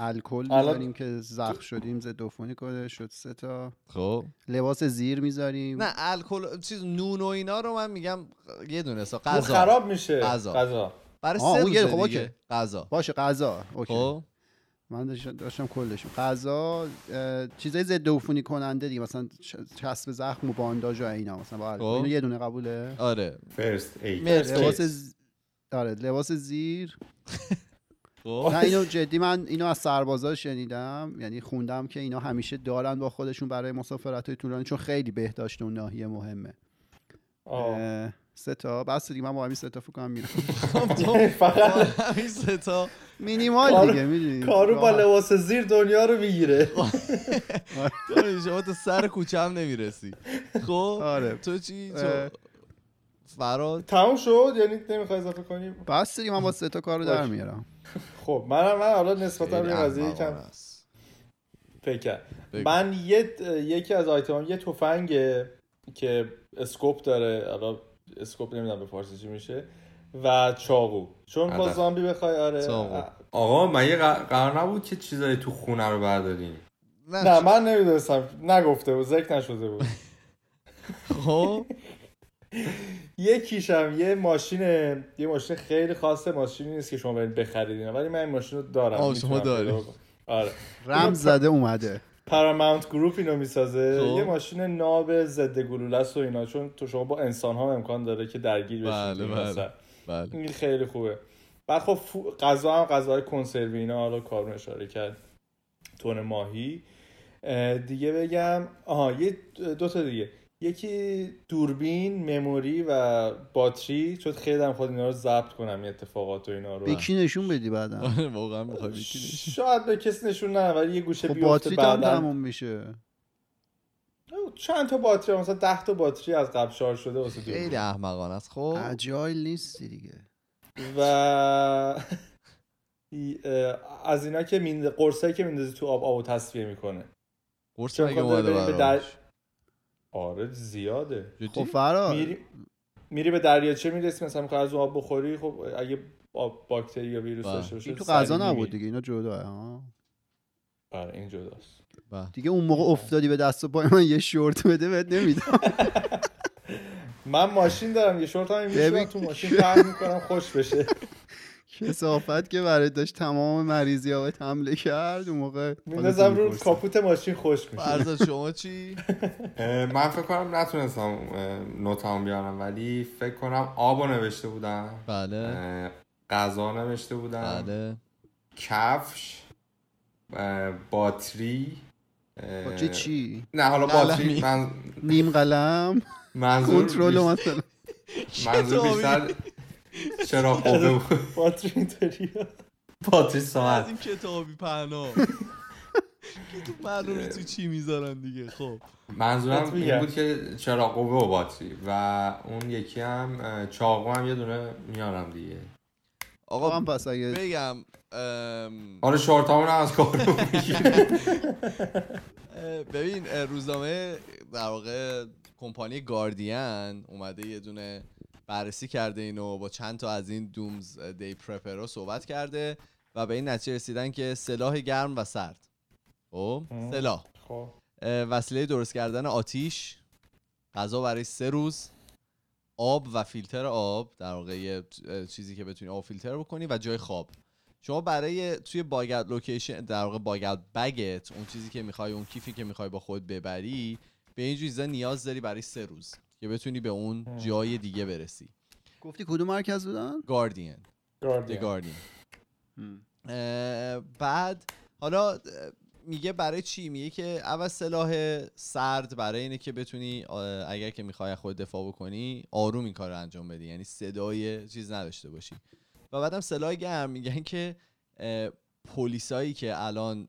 [SPEAKER 2] الکل می‌ذاریم که زخم شدیم ضد عفونی کنه شد سه تا.
[SPEAKER 1] خب.
[SPEAKER 2] لباس زیر می‌ذاریم.
[SPEAKER 1] نه الکل چیز نون و اینا رو من میگم یه دونه سا غذا.
[SPEAKER 3] خراب میشه.
[SPEAKER 1] غذا.
[SPEAKER 3] غذا.
[SPEAKER 1] برای سه روزه
[SPEAKER 2] خب
[SPEAKER 1] دیگه.
[SPEAKER 2] okay.
[SPEAKER 1] غذا.
[SPEAKER 2] باشه غذا. okay.
[SPEAKER 1] خب.
[SPEAKER 2] من داشتم, داشتم کلشون غذا چیزای ضد عفونی کننده دیگه مثلا چسب زخم و بانداژ و اینا مثلا با.
[SPEAKER 1] خب.
[SPEAKER 2] اینو یه دونه قبوله.
[SPEAKER 1] آره.
[SPEAKER 4] first aid
[SPEAKER 1] مرسی.
[SPEAKER 2] لباس ز... آره لباس زیر. نه اینو جدی من اینو از سربازا شنیدم یعنی خوندم که اینا همیشه دارن با خودشون برای مسافرت های طولانی چون خیلی بهداشت اون ناحیه مهمه.
[SPEAKER 3] آه.
[SPEAKER 2] سه تا. بس دیگه من با همین سه تا فکر کنم میرم.
[SPEAKER 3] فقط
[SPEAKER 1] همین سه تا.
[SPEAKER 2] مینیمال
[SPEAKER 3] کارو-
[SPEAKER 2] دیگه می‌دونی؟
[SPEAKER 3] کارو با لباس زیر دنیا رو می‌گیره.
[SPEAKER 1] تو شما تا سر کوچه هم نمی‌رسی. خب
[SPEAKER 2] آره.
[SPEAKER 1] تو چی. تو فراد.
[SPEAKER 3] تموم شد؟ یعنی نمی‌خوای اضافه کنیم
[SPEAKER 2] بس دیگه من با سه تا کارو در. میارم.
[SPEAKER 3] خب منم من حالا نسبتا به قضیه
[SPEAKER 1] است.
[SPEAKER 3] فکر. من یه یکی از آیتم یه تفنگه که اسکوپ داره. حالا اسکوپ نمی‌دونم به فارسی چی میشه. و چاقو. چون با. زامبی بخوای آره.
[SPEAKER 1] چاقو.
[SPEAKER 4] آقا من یه قرار قرار نبود که چیزایی تو خونه رو برداریم.
[SPEAKER 3] نه من نمی‌دونستم. نگفته بود. ذکر نشده بود.
[SPEAKER 1] خب.
[SPEAKER 3] یکیشم یه ماشین یه ماشین خیلی خاصه ماشینی نیست که شما برید بخرید. ولی من این ماشین رو دارم
[SPEAKER 1] آه، شما داری.
[SPEAKER 3] آره.
[SPEAKER 2] رمز زده اومده.
[SPEAKER 3] پاراماونت گروپ اینو می‌سازه.
[SPEAKER 1] خب.
[SPEAKER 3] یه ماشین ناب ضد گلوله است و اینا چون تو شما با انسان ها امکان داره که درگیر بشید.
[SPEAKER 1] بله، بله. بله.
[SPEAKER 3] این خیلی خوبه. بعد خب غذا هم غذاهای کنسروی اینا حالا کارون اشاره کرد. تون ماهی. اه، دیگه بگم آها یه دو تا دیگه. یکی دوربین مموری و باتری چون خیلی هم خود اینا رو ضبط کنم این اتفاقات و اینا رو.
[SPEAKER 2] به کی نشون بدی بعدا؟
[SPEAKER 1] آره، واقعا می‌خوای
[SPEAKER 3] شاید به کسی نشون نه ولی یه گوشه
[SPEAKER 2] خب
[SPEAKER 3] بیفته
[SPEAKER 2] باتری
[SPEAKER 3] بعدا.
[SPEAKER 2] تموم میشه.
[SPEAKER 3] چند تا باتری مثلا 10 تا باتری از قبل شارژ شده واسه دوربین.
[SPEAKER 1] خیلی احمقانه است. خب.
[SPEAKER 2] اجایل نیستی دیگه.
[SPEAKER 3] و از اینا که میند قرصایی که میندازی تو آب آبو تصفیه می‌کنه.
[SPEAKER 1] قرص مگه
[SPEAKER 3] خاطر
[SPEAKER 1] اومده
[SPEAKER 3] به آره زیاده
[SPEAKER 1] جدی؟
[SPEAKER 2] خب فراد
[SPEAKER 3] میری میری به دریاچه می‌رسی مثلا می‌خوای از اون آب بخوری خب اگه آب باکتری یا ویروس
[SPEAKER 1] بله.
[SPEAKER 3] داشته باشه
[SPEAKER 2] این تو غذا نبود. دیگه اینا جدا ها
[SPEAKER 3] آره این جداست
[SPEAKER 1] بله.
[SPEAKER 2] دیگه اون موقع افتادی به دست و پای من یه شورت بده بهت نمیدم
[SPEAKER 3] من ماشین دارم یه شورت هم. تو ماشین پهن می‌کنم خوش بشه
[SPEAKER 2] کسافت که برای داشت تمام مریضی ها حمله کرد اون موقع
[SPEAKER 3] میندازم رو. کاپوت ماشین خوش میشه.
[SPEAKER 1] فرزاد شما چی؟
[SPEAKER 4] من فکر کنم نتونستم نوتام بیارم ولی فکر کنم آب رو نوشته بودم.
[SPEAKER 1] بله.
[SPEAKER 4] غذا نوشته بودم.
[SPEAKER 1] بله.
[SPEAKER 4] کفش باتری اه،
[SPEAKER 2] با چه چی؟
[SPEAKER 4] نه حالا. باتری من
[SPEAKER 2] نیم قلم.
[SPEAKER 4] منظور
[SPEAKER 2] کنترل مثلا.
[SPEAKER 4] منظور بیشتر چرا قوه بود
[SPEAKER 3] باتری اینطوری
[SPEAKER 4] باتری
[SPEAKER 1] از
[SPEAKER 4] ساعت.
[SPEAKER 1] این کتابی پهنا. که تو معلومه تو چی می‌ذارن دیگه؟ خب.
[SPEAKER 4] منظورم این. بود که چرا قوه و باتری. و اون یکی هم چاقو هم یه دونه میارم دیگه.
[SPEAKER 1] آقا
[SPEAKER 2] هم پس اگه
[SPEAKER 1] بگم ام،
[SPEAKER 4] آره شورتامون هم از کار
[SPEAKER 1] ببین روزنامه در واقع کمپانی گاردین اومده یه دونه بررسی کرده اینو با چند تا از این دومز دی پرپرا صحبت کرده و به این نتیجه رسیدن که سلاح گرم و سرد. خب. سلاح.
[SPEAKER 3] خب.
[SPEAKER 1] وسیله درست کردن آتیش غذا برای سه روز آب و فیلتر آب در واقع چیزی که بتونی آب فیلتر بکنی و جای خواب. شما برای توی باگت لوکیشن در واقع باگت بگت اون چیزی که می‌خوای اون کیفی که می‌خوای با خود ببری به این چیزا نیاز داری برای سه روز. که بتونی به اون جای دیگه برسی.
[SPEAKER 2] گفتی کدوم مرکز بودن؟
[SPEAKER 1] گاردین The
[SPEAKER 3] گاردین
[SPEAKER 1] بعد حالا میگه برای چی؟ میگه که اول سلاح سرد برای اینه که بتونی اگر که می‌خوای از خود دفاع بکنی آروم این کار رو انجام بدی. یعنی صدای چیز نداشته باشی. و بعدم سلاح گرم میگن که پلیسایی که الان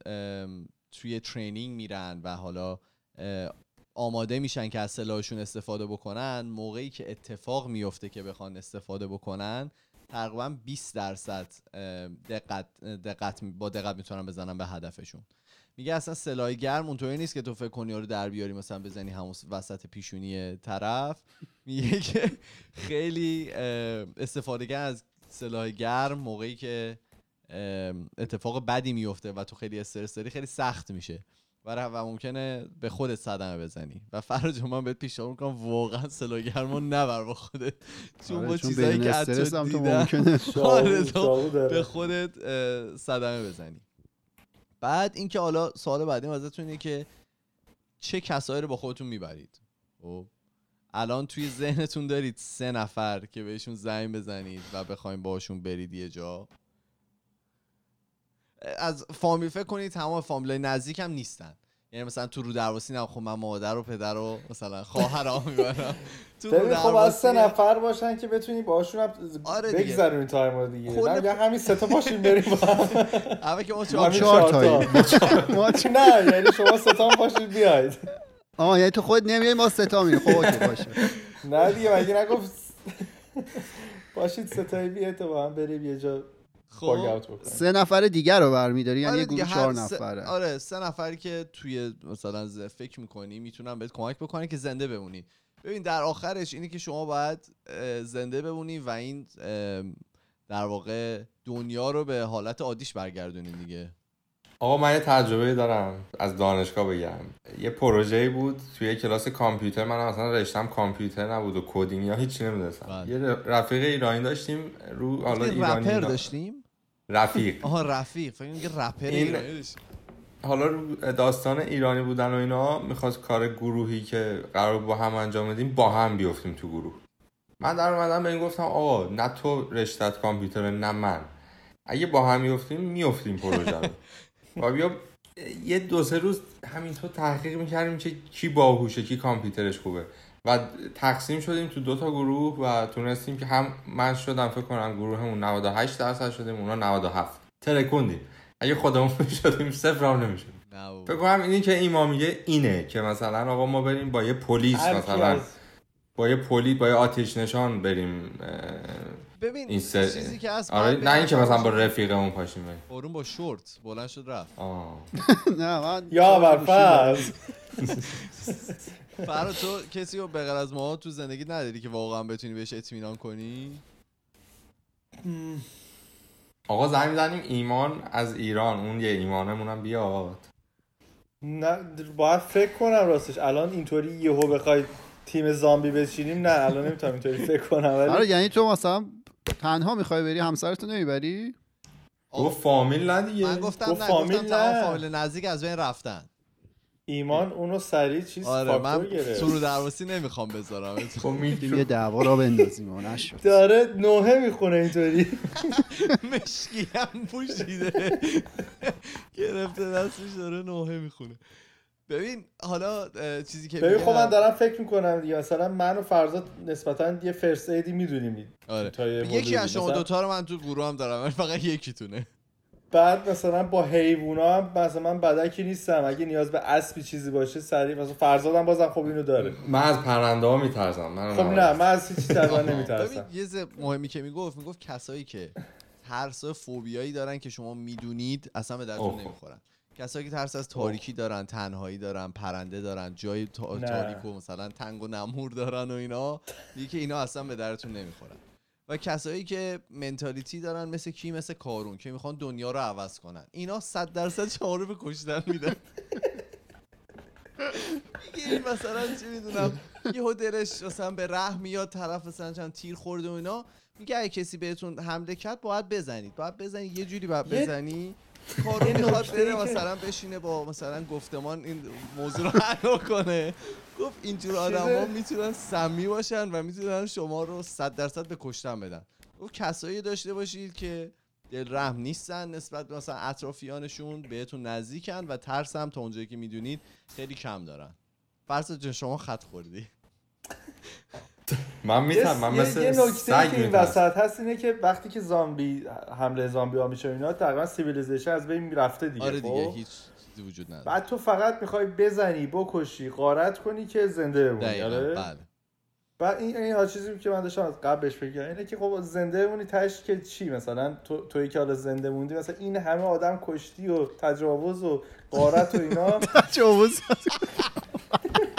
[SPEAKER 1] توی ترینینگ میرن و حالا آماده میشن که از سلاحشون استفاده بکنن موقعی که اتفاق میفته که بخوان استفاده بکنن تقریبا 20 درصد دقت دقت با دقت می‌تونن بزنن به هدفشون. میگه اصلا سلاح گرم اونطوری نیست که تو فکر کنی رو در بیاری مثلا بزنی همون وسط پیشونی طرف. میگه که خیلی استفاده کردن از سلاح گرم موقعی که اتفاق بدی میفته و تو خیلی استرس داری خیلی سخت میشه. و و ممکنه به خودت صدمه بزنی. و فرج من بهت پیشنهاد می‌کنم واقعا سلاح گرم رو نبر با خودت. چون
[SPEAKER 2] آره،
[SPEAKER 1] با چیزایی که از تو
[SPEAKER 2] ممکنه.
[SPEAKER 1] آره، به خودت صدمه بزنی. بعد اینکه حالا سوال بعدی ازتون اینه که چه کسایی رو با خودتون می‌برید؟ خب الان توی ذهنتون دارید سه نفر که بهشون زنگ بزنید و بخواین باشون برید یه جا. از فامیل فکر کنید تمام فامیلای نزدیک هم نیستن. یعنی مثلا تو رو درواسی نه خب من مادر و پدر و مثلا خواهرام می‌برم. تو رو
[SPEAKER 3] خب از سه نفر باشن که بتونی باشون هم
[SPEAKER 1] آره.
[SPEAKER 3] بگذرونی time رو دیگه. میگم همین سه تا باشیم بریم با
[SPEAKER 1] اول که ما
[SPEAKER 2] ما
[SPEAKER 1] چهار
[SPEAKER 2] تایی. ما
[SPEAKER 3] نه یعنی شما سه تا هم باشید بیاید.
[SPEAKER 2] آه یعنی تو خود نمیای ما ستا میریم. خب okay باشه.
[SPEAKER 3] نه دیگه مگه نگفت باشید سه تایی بیاید تا با هم بریم یه جا
[SPEAKER 1] خب
[SPEAKER 2] سه نفر دیگر رو برمیداری یعنی
[SPEAKER 1] آره
[SPEAKER 2] یه گروه
[SPEAKER 1] هر
[SPEAKER 2] چهار
[SPEAKER 1] سه-
[SPEAKER 2] نفره.
[SPEAKER 1] آره سه نفری که توی مثلا ز- فکر می‌کنی می‌تونن بهت کمک بکنن که زنده بمونی. ببین در آخرش اینه که شما باید زنده بمونی و این در واقع دنیا رو به حالت عادیش برگردونین دیگه.
[SPEAKER 4] آقا من یه تجربه دارم. از دانشگاه بگم. یه پروژه بود توی یه کلاس کامپیوتر. من اصلا رشتم کامپیوتر نبود و coding یا هیچی نمی‌دونستم.
[SPEAKER 1] بله.
[SPEAKER 4] یه رفیق ایرانی داشتیم رو حالا ایرانی
[SPEAKER 1] رپر داشتیم؟
[SPEAKER 4] رفیق.
[SPEAKER 1] آها رفیق. فکر میگه رپر
[SPEAKER 4] این- حالا داستان ایرانی بودن و اینا می‌خواست کار گروهی که قرار بود با هم انجام بدیم با هم بیفتیم تو گروه. من در اومدم به این گفتم آقا نه تو رشتت کامپیوتر نه من. اگه با هم میفتیم میفتیم پروژه رو. و بیا یه دو سه روز همینطور تحقیق می‌کردیم که کی باهوشه کی کامپیوترش خوبه. و تقسیم شدیم تو دو تا گروه و تونستیم که هم من شدم فکر کنم گروهمون 98 درصد شدیم اونا 97 ترکوندیم اگه خودمون شدیم صفر هم
[SPEAKER 1] بابا.
[SPEAKER 4] فکر کنم اینی که ایما میگه اینه که مثلا آقا ما بریم با یه پلیس مثلا
[SPEAKER 3] از-
[SPEAKER 4] با یه پلیس با یه آتش نشان بریم
[SPEAKER 1] ببین
[SPEAKER 4] این سر...
[SPEAKER 1] چیزی که هست
[SPEAKER 4] آره نه اینکه مثلا با. رفیقمون پاشیم بریم
[SPEAKER 1] بارون با شورت بلند شد رفت
[SPEAKER 4] آه.
[SPEAKER 2] نه من
[SPEAKER 3] یا برفرض
[SPEAKER 1] فرا تو کسی رو بغیر از ما تو زندگی نداری که واقعا بتونی بهش اطمینان کنی؟
[SPEAKER 4] آقا زنگ می‌زنیم ایمان از ایران اون یه ایمانمون هم بیاد.
[SPEAKER 3] نه باید فکر کنم راستش. الان اینطوری یهو بخوای تیم زامبی بچینیم نه الان نمی‌تونم اینطوری فکر کنم
[SPEAKER 2] آره
[SPEAKER 3] ولی
[SPEAKER 2] یعنی تو مثلا تنها می‌خوای بری همسرتو نمی‌بری؟
[SPEAKER 4] گفت فامیل نه دیگه.
[SPEAKER 1] من گفتم
[SPEAKER 3] گفت
[SPEAKER 1] نه
[SPEAKER 3] فامیل
[SPEAKER 1] گفتم تمام
[SPEAKER 3] نه.
[SPEAKER 1] فامیل نزدیک از بین رفتن.
[SPEAKER 3] ایمان اونو سریع چیز
[SPEAKER 1] آره من تو رو درواسی نمی‌خوام بذارم.
[SPEAKER 4] خب می‌تونی-
[SPEAKER 2] یه دعوا را بندازیم و نشد.
[SPEAKER 3] داره نوحه می‌خونه اینطوری.
[SPEAKER 1] مشکی هم پوشیده. گرفته دستش داره نوحه می‌خونه. ببین حالا چیزی که
[SPEAKER 3] ببین خب من دارم فکر می‌کنم دیگه مثلا من و فرزاد نسبتا یه فرست ایدی می‌دونیم.
[SPEAKER 1] آره. یکی. از شما دوتا رو من تو گروه هم دارم فقط یکیتونه.
[SPEAKER 3] بعد مثلا با حیوونا هم مثلا من بدکی نیستم. اگه نیاز به اسبی چیزی باشه سریع مثلا فرزادم بازم خب اینو داره.
[SPEAKER 4] من از پرنده ها میترسم من
[SPEAKER 3] خب نه من از هیچ تقریبا نمیترسم.
[SPEAKER 1] ببین یه ز- مهمی که می‌گفت می‌گفت کسایی که ترس فوبیایی دارن که شما می‌دونید اصلا به درتون. نمی‌خورن. کسایی که ترس از تاریکی دارن تنهایی دارن پرنده دارن جای تا-. تاریک و مثلا تنگ و نمور دارن و اینا دیگه که اینا اصلا به درتون نمی‌خورن. و کسایی که منتالیتی دارن مثل کی؟ مثل کارون که می‌خوان دنیا رو عوض کنن. اینا صد درصد شما رو به کشتن میدن. این مثلا چی می‌دونم؟ یهو دلش مثلا به ره میاد طرف مثلا چند تیر خورده و اینا. میگه اگه کسی بهتون حمله کرد باید بزنید. باید بزنید یه جوری باید
[SPEAKER 3] یه-
[SPEAKER 1] بزنی. کارو
[SPEAKER 3] یه
[SPEAKER 1] می‌خواد بره مثلا بشینه با مثلا گفتمان این موضوع رو حل کنه. گفت اینجور آدما می‌تونن سمی باشن و می‌تونن شما رو صد درصد به کشتن بدن. گفت کسایی داشته باشید که دل رحم نیستن نسبت به مثلا اطرافیانشون بهتون نزدیکن و ترس هم تا اونجایی که می‌دونید خیلی کم دارن. فرض شما خط خوردی.
[SPEAKER 4] من میترسم من
[SPEAKER 3] یه,
[SPEAKER 4] مثل
[SPEAKER 3] یه نکته که این وسط هست اینه که وقتی که زامبی حمله زامبی ها میشه اینا تقریبا civilization از بین رفته دیگه
[SPEAKER 1] آره دیگه
[SPEAKER 3] خب؟
[SPEAKER 1] هیچ چیزی وجود نداره.
[SPEAKER 3] بعد تو فقط می‌خوای بزنی بکشی غارت کنی که زنده بمونی آره؟
[SPEAKER 1] بله.
[SPEAKER 3] بعد این این ها چیزی که من داشتم از قبل بهش فکر اینه که خب زنده بمونی تهش که چی؟ مثلا تو تویی که حالا زنده موندی مثلا این همه آدم کشتی و تجاوز و غارت و اینا.
[SPEAKER 2] تجاوز.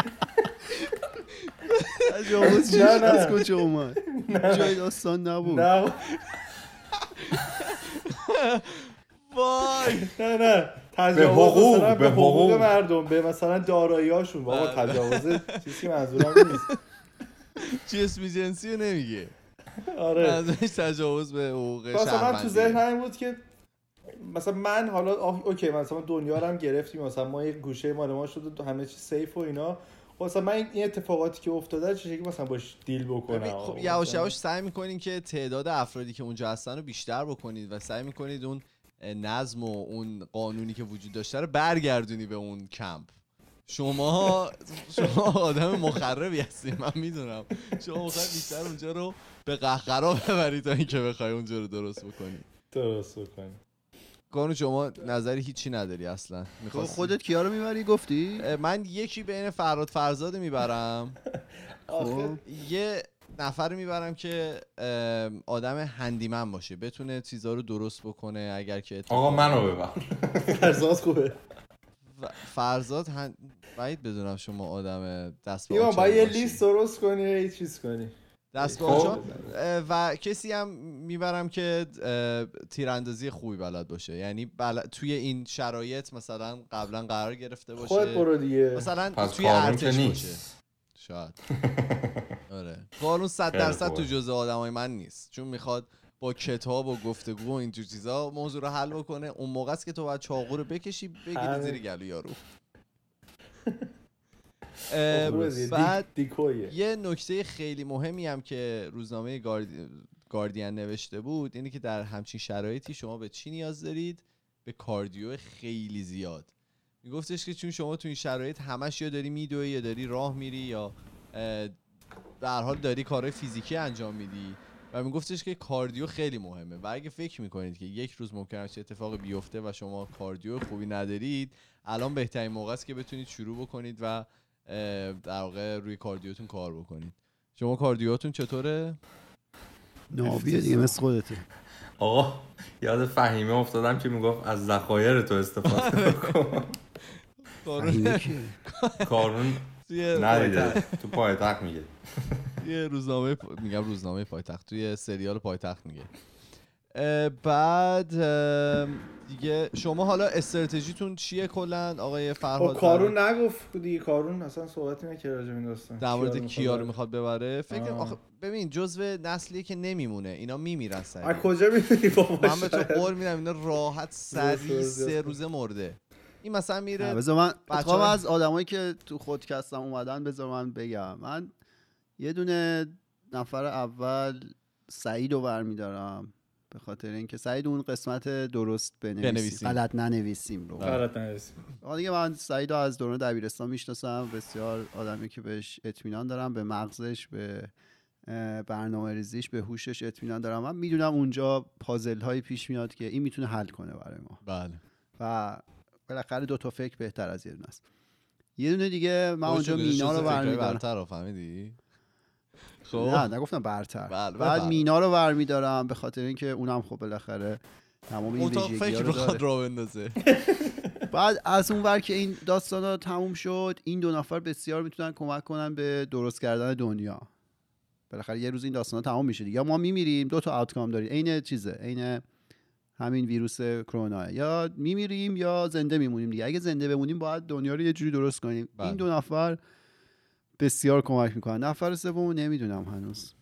[SPEAKER 2] تجاوز چیش
[SPEAKER 3] نه، نه.
[SPEAKER 2] از کجا اومد؟ جای داستان نبود.
[SPEAKER 3] نه.
[SPEAKER 1] وای.
[SPEAKER 3] نه نه. تجاوز
[SPEAKER 4] به حقوق، به
[SPEAKER 3] حقوق. مردم به مثلا دارایی‌هاشون. بابا
[SPEAKER 1] بله.
[SPEAKER 3] تجاوز چیزی منظورم نیست.
[SPEAKER 1] چی اسمی جنسی نمیگه؟
[SPEAKER 3] آره.
[SPEAKER 1] منظورش تجاوز به حقوق
[SPEAKER 3] مثلا من تو. ذهنم بود که مثلا من حالا اوکی مثلا دنیا رو هم گرفتیم. مثلا ما یک گوشه مال ما شده تو همه چی سیف و اینا. مثلا من این اتفاقاتی که افتاده چه شکلی مثلا باش دیل بکنم؟
[SPEAKER 1] خب یواش یواش سعی می‌کنین که تعداد افرادی که اونجا هستن رو بیشتر بکنید و سعی می‌کنید اون نظم و اون قانونی که وجود داشته رو برگردونی به اون کمپ. شما شما آدم مخربی هستی من می‌دونم. شما می‌خواید بیشتر اونجا رو به قهقرا ببری تا اینکه بخوای اونجا رو درست بکنی.
[SPEAKER 3] درست بکنی.
[SPEAKER 1] کانو شما نظری هیچی نداری اصلا.
[SPEAKER 2] تو
[SPEAKER 1] می‌خواستی-
[SPEAKER 2] خودت کیا رو می‌بری؟ گفتی؟
[SPEAKER 1] من یکی بین فراد فرزاد می‌برم.
[SPEAKER 2] خب
[SPEAKER 1] یه نفر می‌برم که آدم هندیمن باشه. بتونه چیزا رو درست بکنه اگر که اتفاق-
[SPEAKER 4] آقا منو ببر.
[SPEAKER 3] فرزاد خوبه.
[SPEAKER 1] فرزاد هن... باید بدونم شما آدم دست به
[SPEAKER 3] باید یه. لیست درست کنی یه چیز کنی.
[SPEAKER 1] دست به
[SPEAKER 4] خب.
[SPEAKER 1] و کسی هم می‌برم که تیراندازی خوبی بلد باشه. یعنی بل... توی این شرایط مثلا قبلا قرار گرفته باشه.
[SPEAKER 3] خودت برو دیگه.
[SPEAKER 1] مثلا توی ارتش باشه.
[SPEAKER 4] نیست
[SPEAKER 1] شاید. آره. قانون صد
[SPEAKER 4] خیلی
[SPEAKER 1] درصد
[SPEAKER 4] خوبه.
[SPEAKER 1] تو جزء آدمای من نیست. چون می‌خواد با کتاب و گفتگو و اینجور چیزا موضوع رو حل بکنه. اون موقع است که تو باید چاقو رو بکشی بگیری
[SPEAKER 3] همین.
[SPEAKER 1] زیر گلو یارو. بعد
[SPEAKER 3] دیک- دیکویه.
[SPEAKER 1] یه نکته خیلی مهمی هم که روزنامه گاردی... گاردین نوشته بود اینه که در همچین شرایطی شما به چی نیاز دارید؟ به کاردیو خیلی زیاد. میگفتش که چون شما تو این شرایط همش یا داری میدوی یا داری راه میری یا هر حال داری کارهای فیزیکی انجام میدی. و میگفتش که کاردیو خیلی مهمه. و اگه فکر می‌کنید که یک روز ممکنه چه اتفاقی بیفته و شما کاردیو خوبی ندارید الان بهترین موقع است که بتونید شروع بکنید و در واقع روی کاردیوتون کار بکنید. شما کاردیوتون چطوره؟
[SPEAKER 2] نابیه دیگه مثل خودته.
[SPEAKER 4] آقا یاد فهیمه افتادم که می‌گفت از ذخایر تو استفاده کن؟ کارون ندیده تو پایتخت میگه.
[SPEAKER 1] توی روزنامه میگم روزنامه پایتخت توی سریال پایتخت میگه. بعد دیگه شما حالا استراتژیتون چیه کلا آقای
[SPEAKER 3] خب
[SPEAKER 1] فرهاد
[SPEAKER 3] کارون نگفت دیگه کارون اصلا صحبتی نکرد راجع به این داستان
[SPEAKER 1] در مورد
[SPEAKER 3] می‌خواد
[SPEAKER 1] کیا رو؟ می‌خواد ببره فکر. آخه ببین جزو نسلیه که نمیمونه اینا میمیرن
[SPEAKER 3] از
[SPEAKER 1] سریع
[SPEAKER 3] کجا می‌دونی بابا
[SPEAKER 1] من به تو؟ قول میدم اینا راحت سریع
[SPEAKER 3] درست،
[SPEAKER 1] سه. روزه مرده این مثلا میره
[SPEAKER 2] بذار من اتفاقا از آدمایی که تو خودکستم اومدن بذار من بگم من یه دونه نفر اول سعید رو برمیدارم به خاطر اینکه سعید اون قسمت درست بنویسیم. غلط ننویسیم رو.
[SPEAKER 3] غلط
[SPEAKER 2] آقا دیگه من سعید رو از دوران دبیرستان می‌شناسم. بسیار آدمی که بهش اطمینان دارم به مغزش به برنامه ریزیش به هوشش اطمینان دارم. من می‌دونم اونجا پازل هایی پیش میاد که این می‌تونه حل کنه برای ما.
[SPEAKER 1] بله.
[SPEAKER 2] و بالاخره دو تا فکر بهتر از یه دونه است. یه دونه دیگه من اونجا مینا رو برمیدارم.
[SPEAKER 1] برتر رو فهمیدی؟ خب؟
[SPEAKER 2] نه نگفتم برتر.
[SPEAKER 1] بله،
[SPEAKER 2] بعد
[SPEAKER 1] بفرم.
[SPEAKER 2] مینا رو برمیدارم به خاطر اینکه اونم خب بالاخره تمام این ویژگی‌ها رو
[SPEAKER 1] بخواد
[SPEAKER 2] داره.
[SPEAKER 1] راه بندازه.
[SPEAKER 2] بعد از اون ور که این داستان ها تموم شد این دو نفر بسیار می‌تونن کمک کنن به درست کردن دنیا. بالاخره یه روز این داستان ها تمام میشه یا ما میمیریم دو تا آوتکام داریم. عین چیزه عین همین ویروس کرونا. یا میمیریم یا زنده میمونیم دیگه. اگه زنده بمونیم باید دنیا رو یه جوری درست کنیم.
[SPEAKER 1] بله.
[SPEAKER 2] این دو نفر بسیار کمک می‌کنن. نفر سوم نمی‌دونم هنوز.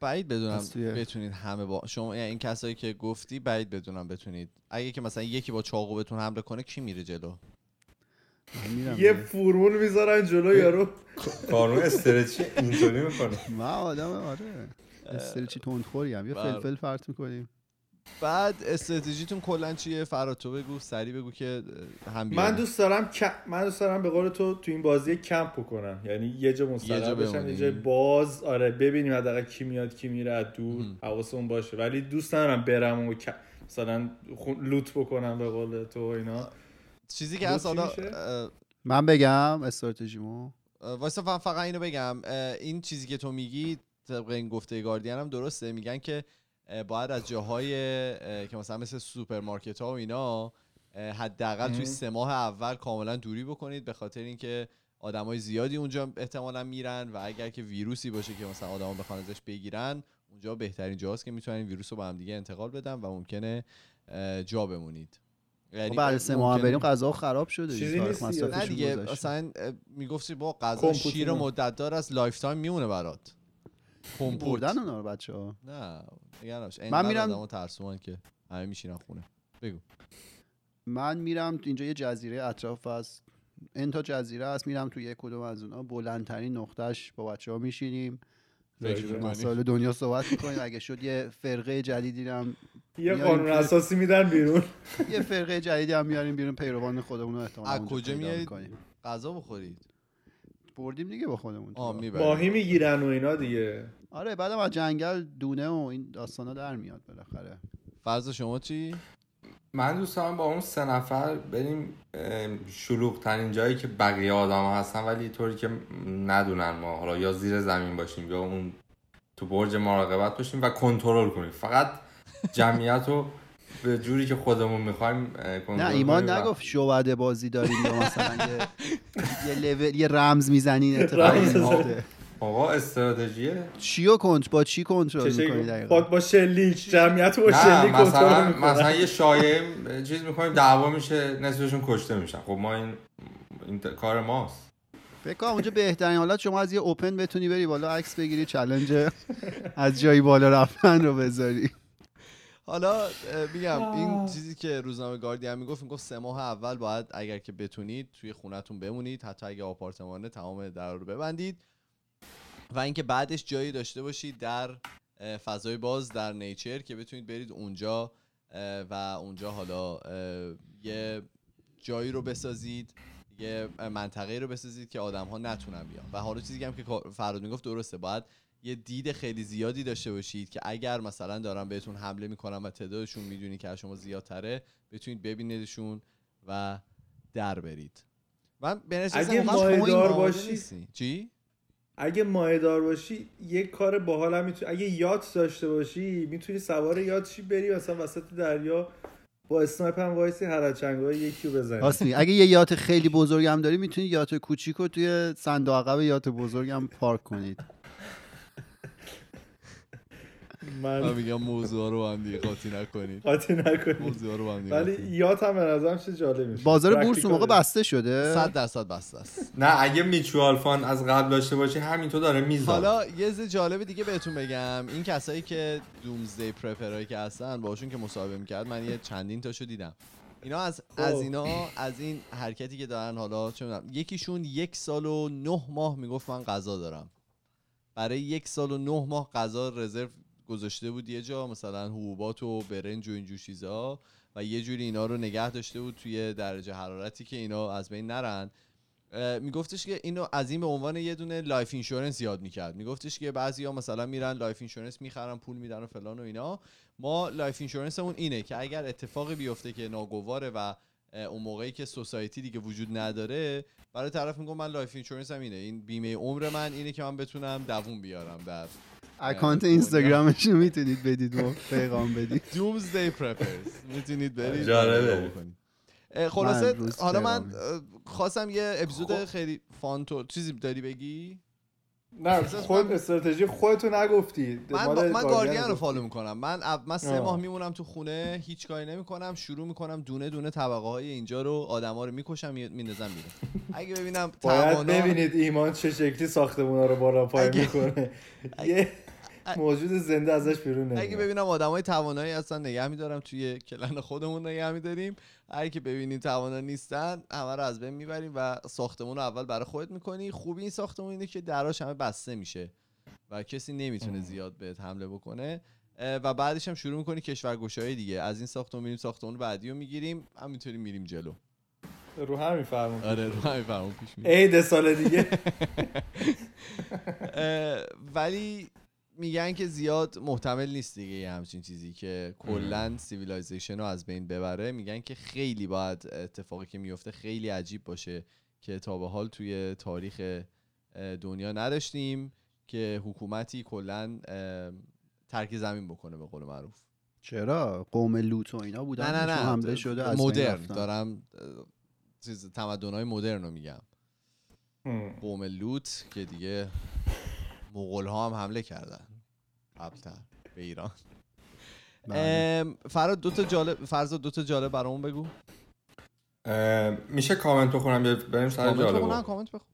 [SPEAKER 1] بعید بدونم بتونید همه با شما یعنی این کسایی که گفتی بعید بدونم بتونید. اگه که مثلا یکی با چاقو بهتون حمله کنه کی میره جلو؟
[SPEAKER 3] یه. فرمول می‌ذارن جلو یارو.
[SPEAKER 4] کارون استرچی اینطوری می‌کنه.
[SPEAKER 2] من آدم آره. استرچی تندخوریم یه
[SPEAKER 1] بله.
[SPEAKER 2] فلفل فرت می‌کنیم.
[SPEAKER 1] بعد استراتژیتون کلا چیه فراد تو بگو سری بگو که هم
[SPEAKER 3] من
[SPEAKER 1] بیارم.
[SPEAKER 3] دوست دارم ک- من دوست دارم به قول تو تو این بازی کمپ بکنم یعنی یه جا
[SPEAKER 1] یه
[SPEAKER 3] مستقر
[SPEAKER 1] جا
[SPEAKER 3] بشم. یه جای باز آره ببینیم حداقل کی میاد کی میره از دور. حواسمون باشه ولی دوست ندارم برم و مثلا خون- loot بکنم به قول تو اینا
[SPEAKER 1] چیزی که حالا؟ اه،
[SPEAKER 2] من بگم استراتژیمو
[SPEAKER 1] وایسا فقط, اینو بگم این چیزی که تو میگی طبق این گفته گاردین هم درسته میگن که باید از جاهای اه، که مثلا مثل سوپرمارکت ها و اینا حداقل توی. سه ماه اول کاملا دوری بکنید به خاطر اینکه آدمای زیادی اونجا احتمالا میرن و اگر که ویروسی باشه که مثلا آدما بخوان ازش بگیرن اونجا بهترین جاست که می‌تونن این ویروس رو به هم دیگه انتقال بدن و ممکنه جا بمونید یعنی
[SPEAKER 2] خب بعد سه ماه بریم غذا خراب شده
[SPEAKER 1] نه دیگه. مثلا می‌گفتی با غذا شیر. مدت دار از lifetime میمونه برات کمپوت
[SPEAKER 2] بردن اونا رو بچه ها
[SPEAKER 1] نه نگرانش
[SPEAKER 2] من میرم-
[SPEAKER 1] آدمو ترسوان که همه میشینن خونه. بگو.
[SPEAKER 2] من میرم اینجا یه جزیره اطراف هست. این تا جزیره هست. میرم تو یک کدوم از اونها بلندترین نقطهش با بچه ها میشینیم؟ مسائل دنیا صحبت می‌کنیم. اگه شد یه فرقه جدیدی هم
[SPEAKER 3] یه
[SPEAKER 2] میاریم
[SPEAKER 3] قانون اساسی میدن بیرون.
[SPEAKER 2] یه فرقه جدیدی هم میاریم بیرون. پیروان خودمون رو
[SPEAKER 1] از
[SPEAKER 2] اونجا
[SPEAKER 1] کجا میارید. غذا بخورید.
[SPEAKER 2] بردیم دیگه با خودمون
[SPEAKER 3] ماهی می‌گیرن و اینا دیگه.
[SPEAKER 2] آره بعدم از جنگل دونه و این داستانا در میاد بالاخره.
[SPEAKER 1] فرض شما چی؟
[SPEAKER 4] من دوست دارم با اون سه نفر بریم شلوغ ترین جایی که بقیه آدم هستن ولی طوری که ندونن ما. حالا یا زیر زمین باشیم یا اون تو برج مراقبت باشیم و کنترل کنیم. فقط جمعیت رو به جوری که خودمون می‌خوایم
[SPEAKER 2] نه ایمان نگفت شعبده بازی داریم یا مثلا یه یه لول یه رمز می‌زنین اتفاقی
[SPEAKER 4] آقا استراتژیه
[SPEAKER 2] چیو کنت؟ با چی کنترل می‌کنی دقیقا؟
[SPEAKER 3] با, با شلیک جمعیت با شلیک کنترل
[SPEAKER 4] مثلا مثلا یه شایعه چیز می‌کنیم دعوا میشه نصفشون کشته میشن. خب ما این این ت- کار ماست.
[SPEAKER 2] فکر کنم اونجا بهترین حالت شما از یه اوپن بتونی بری بالا عکس بگیری چلنج از جایی بالا رفتن رو بذاری.
[SPEAKER 1] حالا میگم این چیزی که روزنامه گاردین می‌گفت می‌گفت سه ماه اول باید اگر که بتونید توی خونتون بمونید حتی اگه آپارتمانه تمام در رو ببندید. و اینکه بعدش جایی داشته باشید در فضای باز در نیچر که بتونید برید اونجا و اونجا حالا یه جایی رو بسازید یه منطقه رو بسازید که آدم ها نتونن بیان. و حالا چیزی هم که فراد می‌گفت درسته باید یه دید خیلی زیادی داشته باشید که اگر مثلا دارن بهتون حمله می‌کنن و تعدادشون می‌دونی که از شما زیادتره بتونید ببینیدشون و در برید من به نظر
[SPEAKER 3] اگه
[SPEAKER 1] آماده
[SPEAKER 3] باشی-
[SPEAKER 1] نیستی. چی
[SPEAKER 3] اگه مایدار باشی یه کار باحال هم می‌تونی اگه یات داشته باشی می‌تونی سوار یات شی بری مثلا وسط دریا با snipe هم وایسی خرچنگای یکی رو بزنی
[SPEAKER 2] راست میگی. اگه یه yacht خیلی بزرگ هم داری می‌تونی yacht کوچیک رو توی صندوق عقب yacht بزرگ هم پارک کنید
[SPEAKER 1] من
[SPEAKER 3] من
[SPEAKER 1] میگم موضوع رو با هم دیگه قاطی نکنید.
[SPEAKER 3] قاطی نکنی
[SPEAKER 1] موضوع رو با هم دیگه
[SPEAKER 3] ولی yacht هم به نظرم چه جالب میشه.
[SPEAKER 2] بازار بورس اون موقع. بسته شده؟
[SPEAKER 1] صد درصد بسته است.
[SPEAKER 4] نه اگه mutual fund از قبل داشته باشی همینطور داره میزاد.
[SPEAKER 1] حالا یه چیز جالب دیگه بهتون بگم. این کسایی که doomsday prepper ایی که هستن باشون که مصاحبه می‌کرد من یه چندین تاشو دیدم. اینا از از اینا از این حرکتی که دارن حالا چه می‌دونم یکیشون یک سال و نه ماه می‌گفت من غذا دارم. برای یک سال و نه ماه غذا رزرو گذاشته بود یه جا مثلا حبوبات و برنج و اینجور چیزا و یه جوری اینا رو نگه داشته بود توی درجه حرارتی که اینا از بین نرن. میگفتش که اینو از این به عنوان یه دونه life insurance یاد می‌کرد. میگفتش که بعضیا مثلا میرن life insurance می‌خرن پول میدن و فلان و اینا. ما لایف اینشورنسمون اینه که اگر اتفاقی بیفته که ناگواره و اون موقعی که سوسایتی دیگه وجود نداره برای طرف میگم من لایف اینشورنس اینه. این بیمه عمر من اینه که من بتونم دووم بیارم در
[SPEAKER 2] اکانت. اینستاگرامش رو می‌تونید بدید و پیغام بدید
[SPEAKER 1] دومزدی پرپرز می‌تونید برید
[SPEAKER 4] جالبه.
[SPEAKER 1] خلاصه حالا من خواستم یه اپیزود
[SPEAKER 3] خب.
[SPEAKER 1] خیلی فانتو چیزی داری بگی
[SPEAKER 3] نه خود استراتژی خودتو نگفتی
[SPEAKER 1] من, با- من
[SPEAKER 3] گاردین
[SPEAKER 1] رو. فالو می‌کنم من من سه. ماه میمونم تو خونه هیچ کاری نمی‌کنم شروع می‌کنم دونه دونه طبقه های اینجا رو آدما رو می‌کشم میندازم بیرون اگه ببینم
[SPEAKER 3] باید
[SPEAKER 1] توانا
[SPEAKER 3] ببینید ایمان چه شکلی ساختمونا رو بالا پای
[SPEAKER 1] اگه-
[SPEAKER 3] می‌کنه موجود زنده ازش بیرون
[SPEAKER 1] اگه
[SPEAKER 3] نمیاد
[SPEAKER 1] ببینم آدمای توانایی هستن نگه میدارم توی کلن خودمون نگه میداریم. هر که ببینیم توانا نیستن همه رو از بین می‌بریم و ساختمون رو اول برای خودت می‌کنی. خوبی این ساختمون اینه که دراش همه بسته میشه و کسی نمی‌تونه زیاد بهت حمله بکنه. و بعدش هم شروع می‌کنی کشورگشایی دیگه. از این ساختمون میریم ساختمون بعدی رو می‌گیریم همینطوری میریم جلو.
[SPEAKER 3] رو همین فرمون
[SPEAKER 1] آره رو همین فرمون پیش میریم.
[SPEAKER 3] عید سال دیگه.
[SPEAKER 1] ولی میگن که زیاد محتمل نیست دیگه یه همچین چیزی که کلا civilization رو از بین ببره. میگن که خیلی باید اتفاقی که میفته خیلی عجیب باشه که تا به حال توی تاریخ دنیا نداشتیم که حکومتی کلا ترک زمین بکنه به قول معروف.
[SPEAKER 2] چرا؟ قوم لوط و اینا بودن؟
[SPEAKER 1] نه نه
[SPEAKER 2] حمله شده از
[SPEAKER 1] مدرن. دارم چیز تمدن‌های مدرن رو میگم. قوم لوط که دیگه مغول ها هم حمله کردن. قبلتر. به ایران.
[SPEAKER 2] بله.
[SPEAKER 1] فراد دو تا جالب فرض دو تا جالب برامون بگو.
[SPEAKER 4] میشه کامنت بخونم؟ یا بریم سر جالب
[SPEAKER 1] کامنت بخون.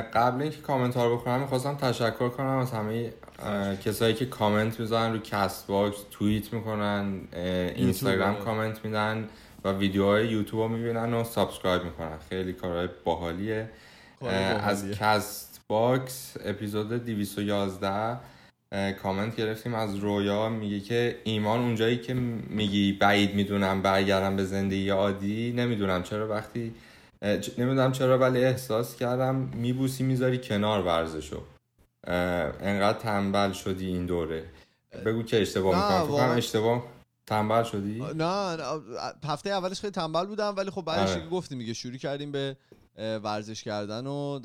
[SPEAKER 4] قبل اینکه کامنت ها رو بخونم می‌خواستم تشکر کنم از همه کسایی که کامنت می‌ذارن رو کست باکس توییت می‌کنن اینستاگرام. کامنت میدن و ویدیوهای یوتیوب رو می‌بینن و subscribe می‌کنن. خیلی کارهای باحالیه. از
[SPEAKER 1] باحالیه.
[SPEAKER 4] باکس اپیزود 211 کامنت گرفتیم. از رویا میگه که ایمان اونجایی که میگی بعید می‌دونم برگردم به زندگی عادی نمی‌دونم چرا وقتی نمی‌دونم چرا ولی احساس کردم میبوسی می‌ذاری کنار ورزشو. انقدر تنبل شدی این دوره. بگو که اشتباه می‌کنم. اشتباه تنبل شدی؟
[SPEAKER 1] نه هفته اولش خیلی تنبل بودم ولی خب بعدش آره. گفتیم میگه شروع کردیم به ورزش کردن و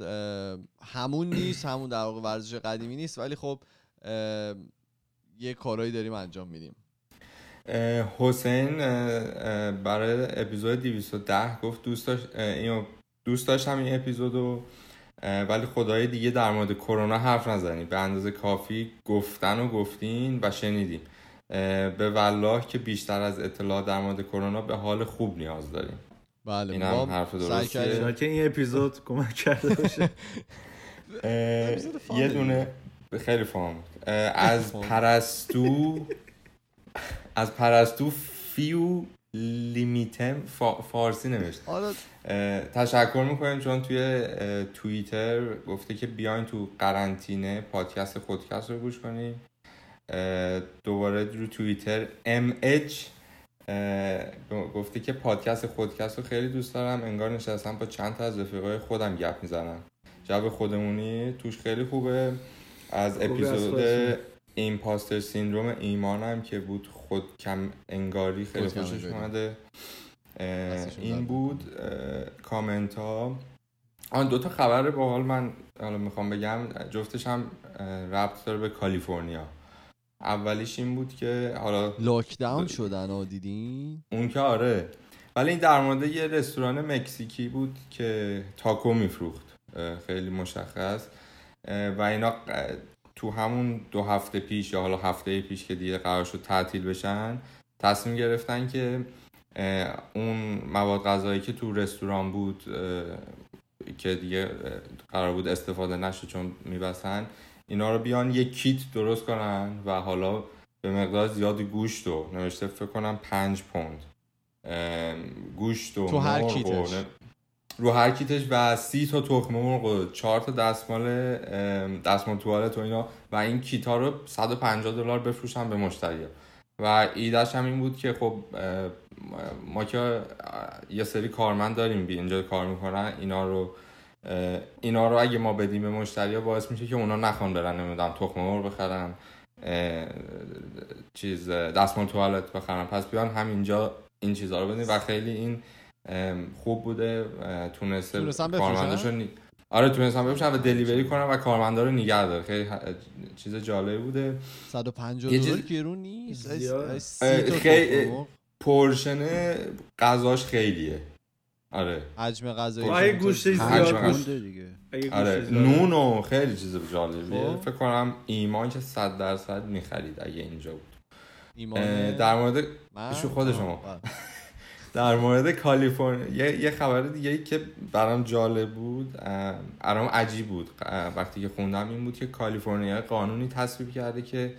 [SPEAKER 1] همون نیست همون در واقع ورزش قدیمی نیست ولی خب یه کارهایی داریم انجام میدیم.
[SPEAKER 4] حسین برای اپیزود 210 گفت دوست داشت اینو دوست داشتم این اپیزودو ولی خدای دیگه در مورد کرونا حرف نزنید به اندازه کافی گفتن و گفتین و شنیدیم به والله که بیشتر از اطلاع در مورد کرونا به حال خوب نیاز داریم.
[SPEAKER 1] بله
[SPEAKER 4] این هم حرف درسته
[SPEAKER 3] که این اپیزود کمک کرده باشه.
[SPEAKER 4] یه دونه خیلی فهم از پرستو از پرستو فیو لیمیتم فارسی نوشت. تشکر می‌کنیم چون توی توییتر گفته که بیاین تو قرنطینه پادکست خودکست رو گوش کنیم. دوباره رو توییتر MH گفته که پادکست خودکست رو خیلی دوست دارم. انگار نشستم با چند تا از رفیقای خودم گپ می‌زنم. جب خودمونی توش خیلی خوبه. از اپیزود ایمپاستر سیندروم ایمانم که بود خود کم انگاری خیلی خوشش اومده. این بود. کامنت ها آن دوتا خبر با حال من حالا می‌خوام بگم. جفتش هم ربط داره به کالیفرنیا. اولیش این بود که حالا
[SPEAKER 1] لاکداون شدن ها دیدین؟
[SPEAKER 4] اون که آره. ولی این در مورد یه رستوران مکزیکی بود که تاکو میفروخت. خیلی مشخص. و اینا تو همون دو هفته پیش یا حالا هفته پیش که دیگه قرار شد تعطیل بشن تصمیم گرفتن که اون مواد غذایی که تو رستوران بود که دیگه قرار بود استفاده نشه چون میبسن اینا رو بیان یک کیت درست کنن و حالا به مقدار زیادی گوشت و نوشته فکر کنم پنج پوند. گوشت و
[SPEAKER 1] تو هر کیتش؟
[SPEAKER 4] رو هر کیتش و سی تا تخم مرغ و چهار تا دستمال دستمال توالت و اینا و این کیت ها رو 150 دلار بفروشن به مشتری. و ایدهش هم این بود که خب ما که یه سری کارمند داریم بی اینجا کار می‌کنن اینا رو اینا رو اگه ما بدیم به مشتری باعث میشه که اونا نخوان برن نمی‌دونم تخم مرغ بخرن چیز دستمال توالت بخرن. پس بیان همینجا این چیزها رو بدیم و خیلی این خوب بوده. تونسته کارمنداشو نی... آره تونستم بفروشن و دلیوری کنم و کارمندا رو نگه داره خیلی چیز جالبی بوده.
[SPEAKER 1] 150 دلار گرون نیست؟
[SPEAKER 4] خیلی پورشن غذاش خیلیه. آره.
[SPEAKER 1] حجم غذایی
[SPEAKER 3] اگه گوشت زیاد دیگه.
[SPEAKER 4] آره. نون و خیلی چیز جالبیه. خب. فکر کنم ایمان که 100 درصد می‌خرید اگه اینجا بود. ایمان در مورد شو خود شما. در مورد کالیفرنیا یه،, یه خبر دیگه ای که برام جالب بود برام عجیب بود. وقتی که خوندم این بود که کالیفرنیا قانونی تصویب کرده که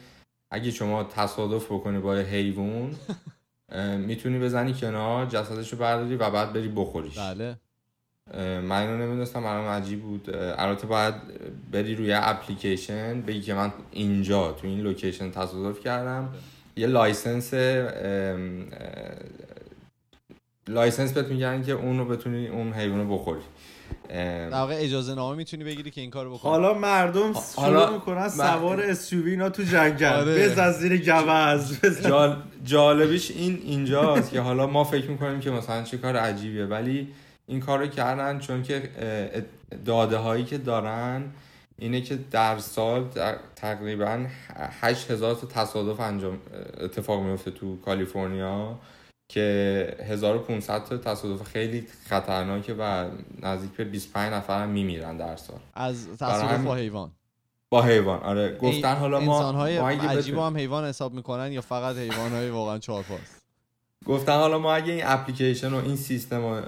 [SPEAKER 4] اگه شما تصادف بکنی با حیوان می‌تونی بزنی کنار جسدشو برداری و بعد بری بخوریش.
[SPEAKER 1] بله.
[SPEAKER 4] من اینو نمی‌دونستم برام عجیب بود. البته باید بری روی اپلیکیشن بگی که من اینجا تو این لوکیشن تصادف کردم. یه لایسنس لایسنس بهت میگن که اون رو بتونی اون حیوان رو بخوری.
[SPEAKER 1] در واقع اجازه نامه می‌تونی بگیری که این کارو بکنی.
[SPEAKER 3] حالا مردم شروع می‌کنن سوار اسیوی اینا تو جنگل. آره. بزن زیر گوز
[SPEAKER 4] جال... جالبیش این اینجاست که حالا ما فکر می‌کنیم که مثلا چه کار عجیبیه. ولی این کارو کردن چون که داده هایی که دارن اینه که در سال در تقریبا 8000 تا تصادف انجام اتفاق میفته تو کالیفرنیا. که 1500 تا تصادف خیلی خطرناکه و نزدیک به 25 نفر هم میمیرن در سال.
[SPEAKER 1] از تصادف با حیوان.
[SPEAKER 4] با حیوان آره. گفتن حالا ما
[SPEAKER 1] انسان‌های عجیب هم حیوان حساب می‌کنن یا فقط حیوان‌های واقعا چهارپاست
[SPEAKER 4] گفتن حالا ما اگه این اپلیکیشن و این سیستم رو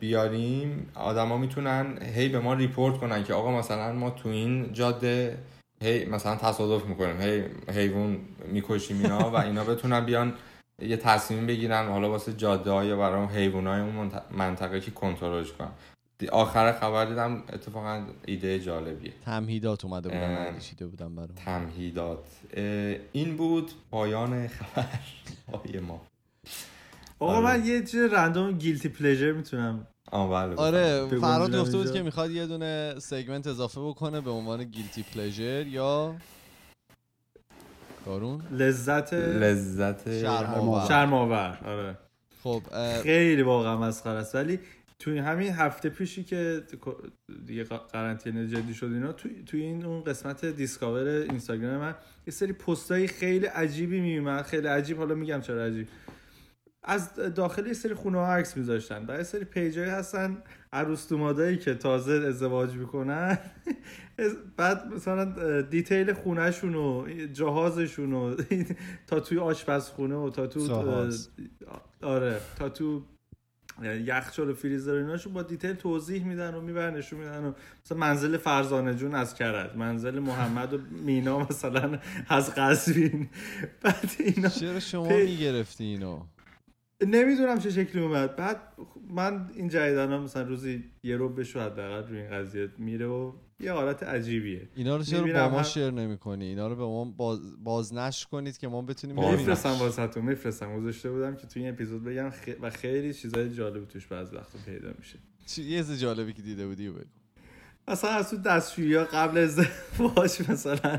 [SPEAKER 4] بیاریم آدما می‌تونن هی به ما ریپورت کنن که آقا مثلا ما تو این جاده هی مثلا تصادف می‌کنیم هی حیوان می‌کشیم اینا و اینا بتونن بیان یه تصمیم بگیرن حالا واسه جاده های برای حیوان های اون منطقه که کنترلش کنن. دی- آخر خبر دیدم اتفاقا ایده جالبیه.
[SPEAKER 1] تمهیدات اومده بودن
[SPEAKER 4] اه.
[SPEAKER 1] نکشیده بودن برام.
[SPEAKER 4] تمهیدات. این بود پایان خبرهای ما.
[SPEAKER 3] آقا من یه چیز random guilty pleasure می‌تونم
[SPEAKER 4] بله
[SPEAKER 1] آره فراد گفته بود. که می‌خواد یه دونه segment اضافه بکنه به عنوان guilty pleasure یا کارون.
[SPEAKER 3] لذت
[SPEAKER 4] لذت
[SPEAKER 1] شرم‌آور.
[SPEAKER 3] شرم‌آور آره.
[SPEAKER 1] خب اه،
[SPEAKER 3] خیلی واقعا مسخره است. ولی توی همین هفته پیشی که دیگه قرنطینه جدی شد اینا توی, توی این اون قسمت discover اینستاگرام من یه سری پستای خیلی عجیبی میومد خیلی عجیب حالا میگم چرا عجیب. از داخل یه سری خونه ها عکس میذاشتن. و یه سری page ایی هستن عروس دومادایی که تازه ازدواج می‌کنن. بعد مثلا detail خونه‌شون و جهازشون و تا توی آشپزخونه و تا تو. آره تا تو یخچال و فریزر ایناشو با detail توضیح میدن و می‌برن نشون میدن و مثلا منزل فرزانه جون از کرد. منزل محمد و مینا مثلا از قزوین بعد اینا
[SPEAKER 1] چرا شما
[SPEAKER 3] پی-
[SPEAKER 1] می‌گرفتی اینو؟
[SPEAKER 3] نمی‌دونم چه شکلی اومد. بعد من این جدیدن ها مثلا روزی یه رو بشو حداقل روی این قضیه میره و یه حالت عجیبیه.
[SPEAKER 1] اینا رو چرا با ما شیر نمی کنی اینا رو به ما باز بازنشر کنید که ما بتونیم
[SPEAKER 4] باز-
[SPEAKER 1] ببینیم
[SPEAKER 3] میفرستم واسهتون میفرستم. گذاشته بودم که توی این اپیزود بگم خ... و خیلی چیزای جالب توش بعض وقتا پیدا میشه.
[SPEAKER 1] چی- یه چیز جالبی که دیده بودی بگو.
[SPEAKER 3] مثلا از تو دستشویی ها قبل ازدواج مثلا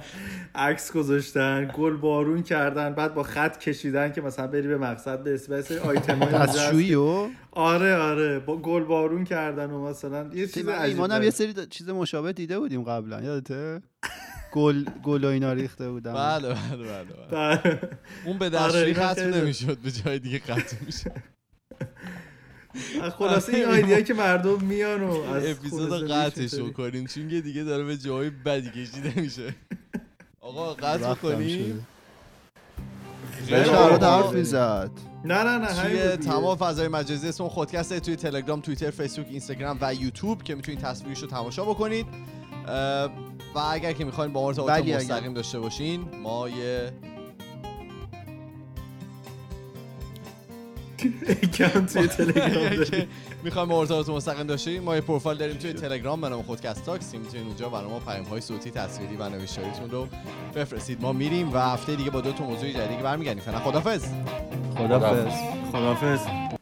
[SPEAKER 3] عکس گذاشتن گل بارون کردن بعد با خط کشیدن که مثلا بری به مقصد برسی سری آیتم
[SPEAKER 2] دستشویی و؟
[SPEAKER 3] آره آره با گل بارون کردن و مثلا یه چیز عجیب
[SPEAKER 2] ایمانم یه سری چیز مشابه دیده بودیم قبلا یادته؟ گل گل و اینا ریخته بودم
[SPEAKER 1] بله بله بله, بله.
[SPEAKER 3] بله.
[SPEAKER 1] اون به
[SPEAKER 3] آره،
[SPEAKER 1] دستشویی
[SPEAKER 3] خیلی-
[SPEAKER 1] نمی‌شد به جای دیگه ختم میشه
[SPEAKER 3] خلاصه این ایده که مردم میان و از
[SPEAKER 1] اپیزود قطعش
[SPEAKER 3] زندگی
[SPEAKER 1] کنیم چون که دیگه داره به جای بدی کشیده میشه. آقا قطع کنیم.
[SPEAKER 2] برات حرف می‌زد.
[SPEAKER 3] نه نه نه همین
[SPEAKER 1] توی. تمام فضای مجازی اسم خودکسته توی تلگرام توییتر فیسبوک اینستاگرام و یوتیوب که می‌تونید تصویرش رو تماشا بکنید. و اگر که می‌خواین با ما ارتباط
[SPEAKER 2] اگر-
[SPEAKER 1] مستقیم داشته باشین ما یه
[SPEAKER 3] اکانت توی تلگرام داریم.
[SPEAKER 1] می‌خوایم با ارتباط مستقیم داشته ما یه پروفایل داریم توی تلگرام. به نام خودکست تاکس. که می‌تونید اونجا برای ما پیام های صوتی تصویری و نوشتاریتون رو بفرستید. ما میریم و هفته دیگه با دو تا موضوع جدید برمیگردیم. فعلا خدافظ
[SPEAKER 2] خدافظ
[SPEAKER 3] خداحافظ.